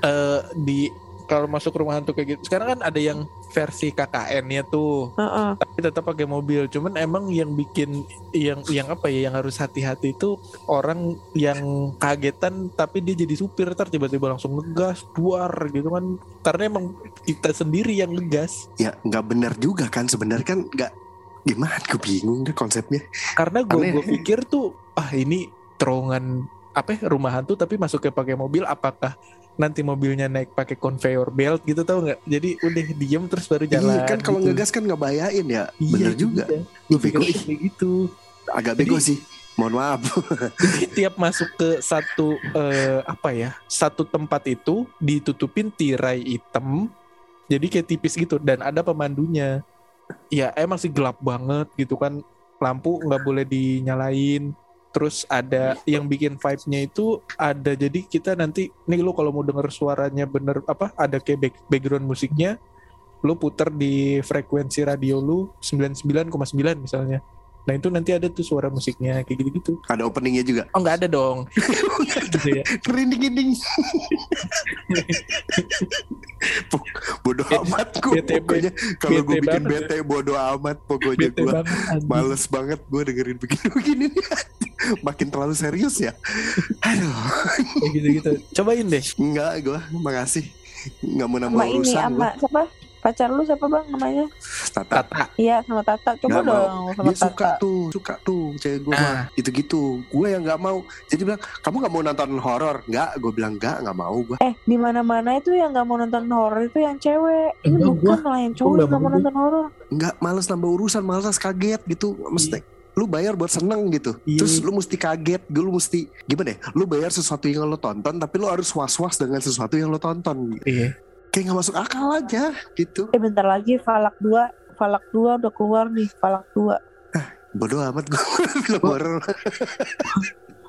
eh, di kalau masuk rumah hantu kayak gitu, sekarang kan ada yang versi KKN-nya tuh, Heeh. tapi tetap pakai mobil. Cuman emang yang bikin yang yang apa ya, yang harus hati-hati itu orang yang kagetan tapi dia jadi supir ntar tiba-tiba langsung ngegas, duar gitu kan. Karena emang kita sendiri yang ngegas. Ya nggak benar juga kan sebenarnya kan nggak gimana gue bingung deh konsepnya. Karena gue gue pikir tuh, ah ini terowongan apa ya, rumah hantu tapi masuknya pakai mobil apakah nanti mobilnya naik pakai conveyor belt gitu tau nggak jadi udah diem terus baru jalan Iya kan kalau gitu. ngegas kan ngebayain ya. Iya, Bener juga. iya. Lu Gue pikir bego. gitu Agak Jadi- bego sih. Mohon maaf. jadi tiap masuk ke satu eh, apa ya satu tempat itu ditutupin tirai hitam jadi kayak tipis gitu dan ada pemandunya ya emang sih gelap banget gitu kan lampu nggak boleh dinyalain terus ada yang bikin vibe-nya itu ada jadi kita nanti nih lu kalau mau denger suaranya bener apa ada kayak back- background musiknya lu puter di frekuensi radio lu 99,9 misalnya nah itu nanti ada tuh suara musiknya kayak gitu-gitu. Ada openingnya juga. Oh nggak ada dong. gitu ya. Rinding-rinding. bodoh amat gue pokoknya. Kalau gue bikin bete bodoh amat pokoknya gue males banget gue dengerin begini-begini. Makin terlalu serius ya. Aduh. Kayak gitu-gitu. Cobain deh. enggak gue makasih. Nggak mau nambah ini urusan sama gue siapa pacar lu siapa bang namanya? Tata. Tata. iya sama Tata. Coba mau. dong sama dia suka Tata. tuh suka tuh cewek gue Ah. mah gitu-gitu. Gue yang nggak mau. Jadi bilang kamu nggak mau nonton horor? Nggak. Gue bilang nggak nggak mau gue eh di mana mana itu yang nggak mau nonton horor itu yang cewek. Ini Enggak, bukan lah yang cowok nggak mau mau. nonton horor. Nggak males nambah urusan males kaget gitu. Mesti lu bayar buat seneng gitu. Iya. terus lu mesti kaget lu mesti gimana ya? Lu bayar sesuatu yang lo tonton tapi lu harus was-was dengan sesuatu yang lo tonton. Iya. Kayak nggak masuk akal aja gitu eh bentar lagi Falak 2 Falak 2 udah keluar nih Falak 2 bodoh amat gue film horor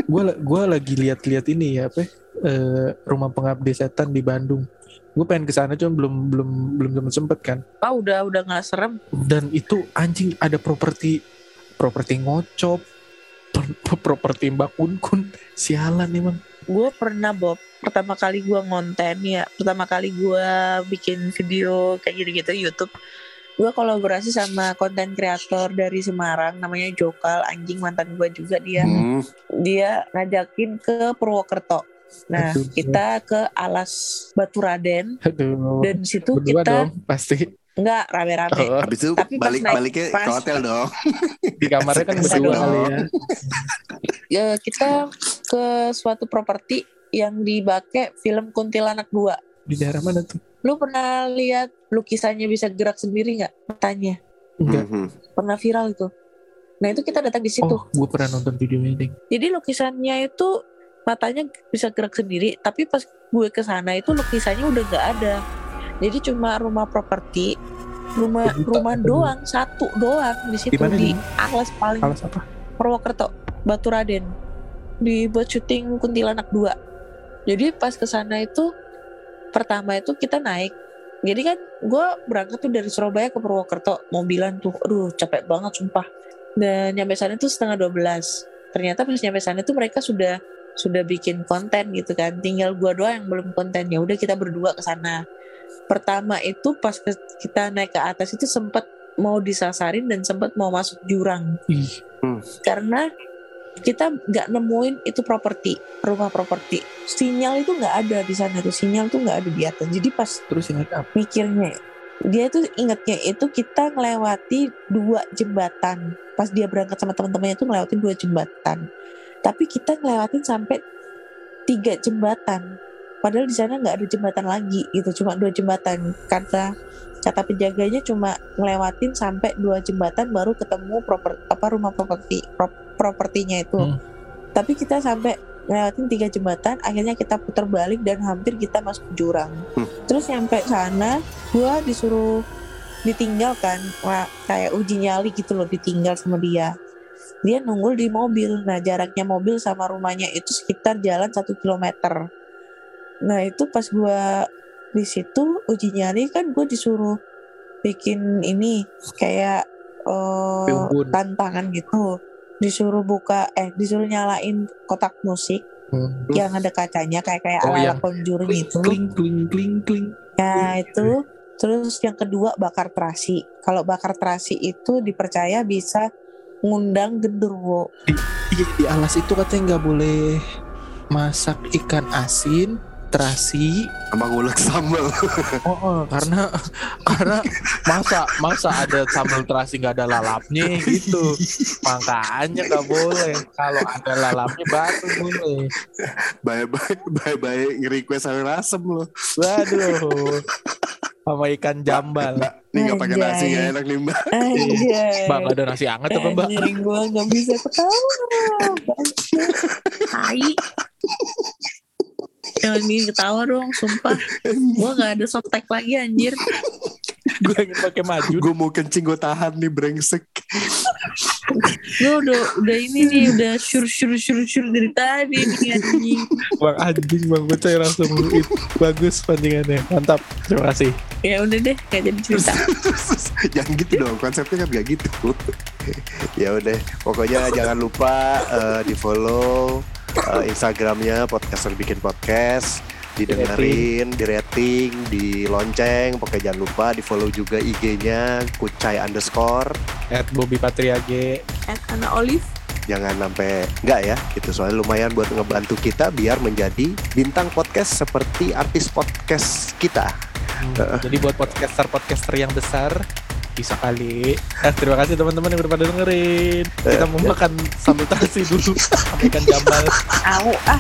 Gue gua lagi lihat-lihat ini ya apa? eh, rumah pengabdi setan di Bandung. Gue pengen ke sana cuma belum belum belum sempet sempet kan. ah udah udah nggak serem Dan itu anjing ada properti properti ngocop, pro- properti Mbak Kun Kun. Sialan emang. Gue pernah Bob pertama kali gue ngonten ya pertama kali gue bikin video kayak gitu-gitu YouTube gue kolaborasi sama konten kreator dari Semarang namanya Jokal anjing mantan gue juga dia. Hmm, dia ngajakin ke Purwokerto. Nah Aduh. kita ke Alas Baturaden Aduh. dan situ Berdua kita dong pasti. nggak rame-rame. Oh, habis itu Tapi balik naik- baliknya ke pas- hotel dong. Di kamarnya kan berdua kali ya. Ya, kita ke suatu properti yang dipakai film Kuntilanak 2 Di daerah mana tuh? Lu pernah lihat lukisannya bisa gerak sendiri nggak? Matanya. Enggak. Mhm. Pernah viral itu. Nah itu kita datang di situ. Oh, gue pernah nonton videonya ding. Jadi lukisannya itu matanya bisa gerak sendiri. Tapi pas gue ke sana itu lukisannya udah nggak ada. Jadi cuma rumah properti, rumah Kebuta, rumah doang, satu doang di situ Di mana di nih? alas paling Alas apa? Purwokerto, Baturaden. Dibuat syuting Kuntilanak 2. Jadi pas ke sana itu pertama itu kita naik. Jadi kan gue berangkat tuh dari Surabaya ke Purwokerto mobilan tuh, aduh capek banget sumpah. Dan nyampe sana tuh setengah 12. Ternyata pas nyampe sana tuh mereka sudah sudah bikin konten gitu kan. Tinggal gua doang yang belum konten. Ya udah kita berdua ke sana. Pertama itu pas ke- kita naik ke atas itu sempat mau disasarin dan sempat mau masuk jurang Ih, karena kita nggak nemuin itu properti rumah properti. Sinyal itu nggak ada di sana tuh sinyal tuh nggak ada di atas. Jadi pas terus ada apa? mikirnya dia tuh ingetnya itu kita ngelewati dua jembatan. Pas dia berangkat sama teman-temannya itu ngelewatin dua jembatan. Tapi kita ngelewatin sampai tiga jembatan. Padahal di sana nggak ada jembatan lagi gitu cuma dua jembatan. Kata kata penjaganya cuma ngelewatin sampai dua jembatan baru ketemu proper apa rumah properti pro- propertinya itu Hmm. tapi kita sampai ngelewatin tiga jembatan akhirnya kita putar balik dan hampir kita masuk jurang Hmm. terus nyampe sana gua disuruh ditinggalkan wah kayak uji nyali gitu loh ditinggal sama dia dia nunggu di mobil nah jaraknya mobil sama rumahnya itu sekitar jalan satu kilometer nah itu pas gua di situ uji nyali kan gue disuruh bikin ini kayak eh, Pimpun. tantangan gitu disuruh buka eh disuruh nyalain kotak musik Hmm. yang ada kacanya kayak kayak Oh, ala conjuring Kling, itu kling, kling, kling, kling. Nah itu terus yang kedua bakar terasi. Kalau bakar terasi itu dipercaya bisa ngundang genderuwo. Iya, di alas itu katanya nggak boleh masak ikan asin, terasi, Sama ngulek sambal. Oh, oh, karena karena masa masa ada sambal terasi nggak ada lalapnya gitu. Makanya nggak boleh. Kalau ada lalapnya baru boleh. Bye-bye, bye-bye nge-request sayur asem loh. Waduh. Sama ikan jambal. Mbak, ini gak pakai nasi gak enak nih mbak. Anjay. Mbak nggak ada nasi hangat apa mbak? Anjing gue gak bisa ketawa. Tai. Jangan bikin ketawa dong, sumpah. Gue gak ada sotek lagi anjir. Gue ingin pakai maju. Gue mau kencing gue tahan nih brengsek. Gue udah udah ini nih, udah syur syur syur syur dari tadi nih anjing. Bang anjing bang Bocoy langsung it. bagus pancingannya. Mantap. Terima kasih. Ya udah deh, gak jadi cerita. jangan gitu dong, konsepnya kan gak gitu. ya udah, pokoknya jangan lupa eh, di follow eh, Instagramnya podcaster bikin podcast, didengerin, di rating, di lonceng. Pokoknya jangan lupa di follow juga IG-nya kucai underscore. At Bobby Patriage. At Ana Olive. Jangan sampai enggak ya, gitu soalnya lumayan buat ngebantu kita biar menjadi bintang podcast seperti artis podcast kita. Jadi buat podcaster-podcaster yang besar bisa kali. Eh, terima kasih teman-teman yang udah pada dengerin. Kita mau makan sambal terasi dulu. Sama ikan jambal. Au ah.